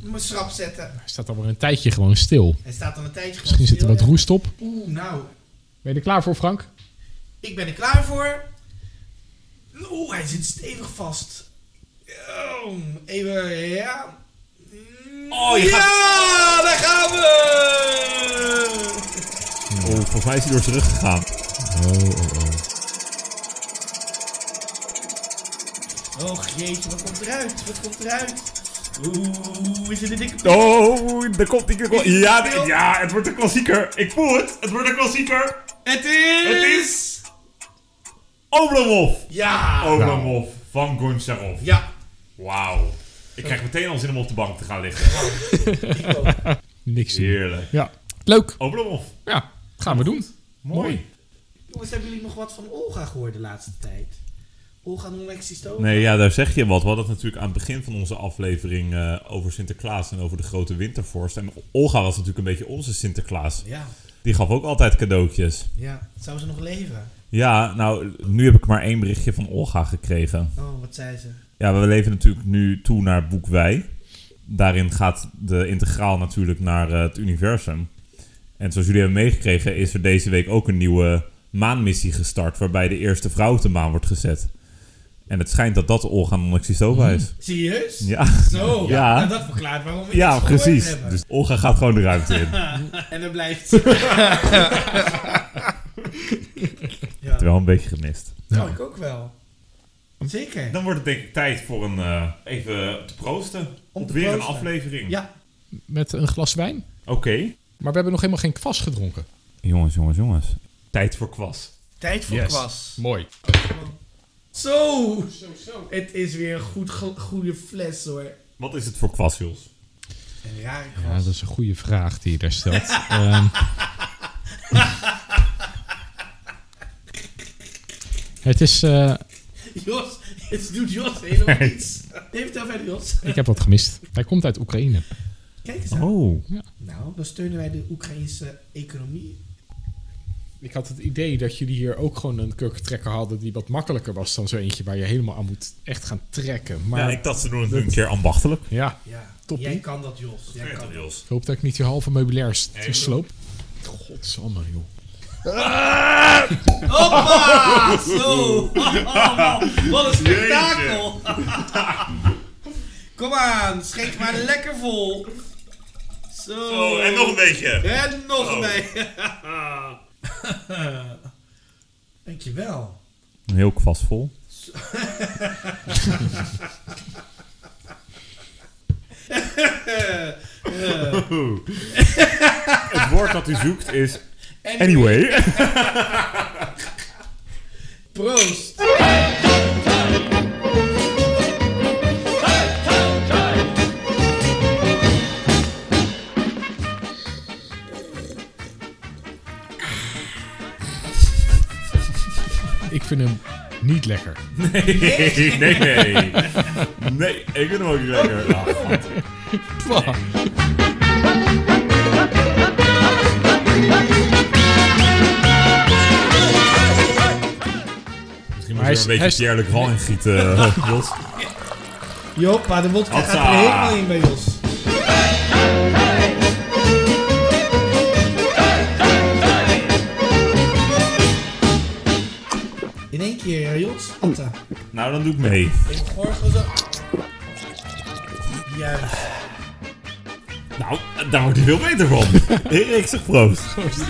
mijn schrap zetten? Hij staat alweer een tijdje gewoon stil. Hij staat al een tijdje gewoon Misschien zit er wat ja. roest op. Oeh, nou. Ben je er klaar voor, Frank? Ik ben er klaar voor. Oeh, hij zit stevig vast. Oh, even, ja. Oh, je ja, daar gaan we! Oh, volgens mij is hij door zijn rug gegaan. Oh, oh, oh. Oh jeetje, wat komt eruit? Wat komt eruit? Oeh, is het een dikke? Oh, daar komt die Ja, ja, het wordt een klassieker. Ik voel het. Het wordt een klassieker. Het is... Het is... Oblomov. Ja! Oblomov van Goncharov. Ja, Wauw. Ik krijg meteen al zin om op de bank te gaan liggen. ik ook. Niks zien. Heerlijk. Ja. Leuk. Oblomov. Ja, gaan we doen. Mooi. Jongens, hebben jullie nog wat van Olga gehoord de laatste tijd? Olga non-existova? Nee, ja, daar zeg je wat. We hadden het natuurlijk aan het begin van onze aflevering eh, over Sinterklaas en over de grote wintervorst. En Olga was natuurlijk een beetje onze Sinterklaas. Ja, Die gaf ook altijd cadeautjes. ja. Zou ze nog leven? Ja, nou, nu heb ik maar één berichtje van Olga gekregen. Oh, wat zei ze? Ja, we leven natuurlijk nu toe naar boek Wij. Daarin gaat de integraal natuurlijk naar eh, het universum. En zoals jullie hebben meegekregen is er deze week ook een nieuwe maanmissie gestart... waarbij de eerste vrouw op de maan wordt gezet. En het schijnt dat dat Olga non-existova is. Serieus? Ja, Zo, Ja. nou, dat verklaart waarom we ja precies. Dus Olga gaat gewoon de ruimte in. En dan blijft ze. ja. Wel een beetje gemist. Nou, ik ook wel. Zeker. Dan wordt het denk ik tijd voor een eh, even te proosten. Om op te weer een aflevering. Ja. Met een glas wijn. Oké. Maar we hebben nog helemaal geen kwas gedronken. Jongens, jongens, jongens. Tijd voor kwas. Tijd voor Yes. kwas. Mooi. Zo. Het is weer een goed, goede fles hoor. Wat is het voor kwas, Jos? Een rare Ja, kwas. dat is een goede vraag die je daar stelt. Ehm, het is... eh, Jos, het doet Jos helemaal niets. Nee, vertel verder Jos. ik heb wat gemist. Hij komt uit Oekraïne. Kijk eens aan. Oh. Nou, dan steunen wij de Oekraïnse economie. Ik had het idee dat jullie hier ook gewoon een kurkentrekker hadden die wat makkelijker was dan zo eentje waar je helemaal aan moet echt gaan trekken. Maar Ja, ik dacht ze doen het nu een keer ambachtelijk. ja, Ja, Toppie. jij kan dat Jos. Jij kan dat. Jos. ik hoop dat ik niet je halve meubilair s- sloop. Godsamme, joh. Hoppa! Zo! Wat een spektakel! Kom aan, schenk maar lekker vol. Zo. Oh, en nog een beetje. En nog Oh. een beetje. Dankjewel. Een heel kwas vol. het woord dat u zoekt is anyway. Proost. Ik vind hem niet lekker. Nee, nee, nee. Nee, ik vind hem ook niet lekker. Ah, Moet hij je is- een beetje hij is- Pierre Le Grand gieten, eh, Jos. Joppa, de wodka gaat er helemaal in bij Jos. In één keer, eh, Jos. Atta. Nou, dan doe ik mee. Even gorgelen zo. Juist. Nou, daar wordt hij veel beter van. Erik, zeg proost. Proost.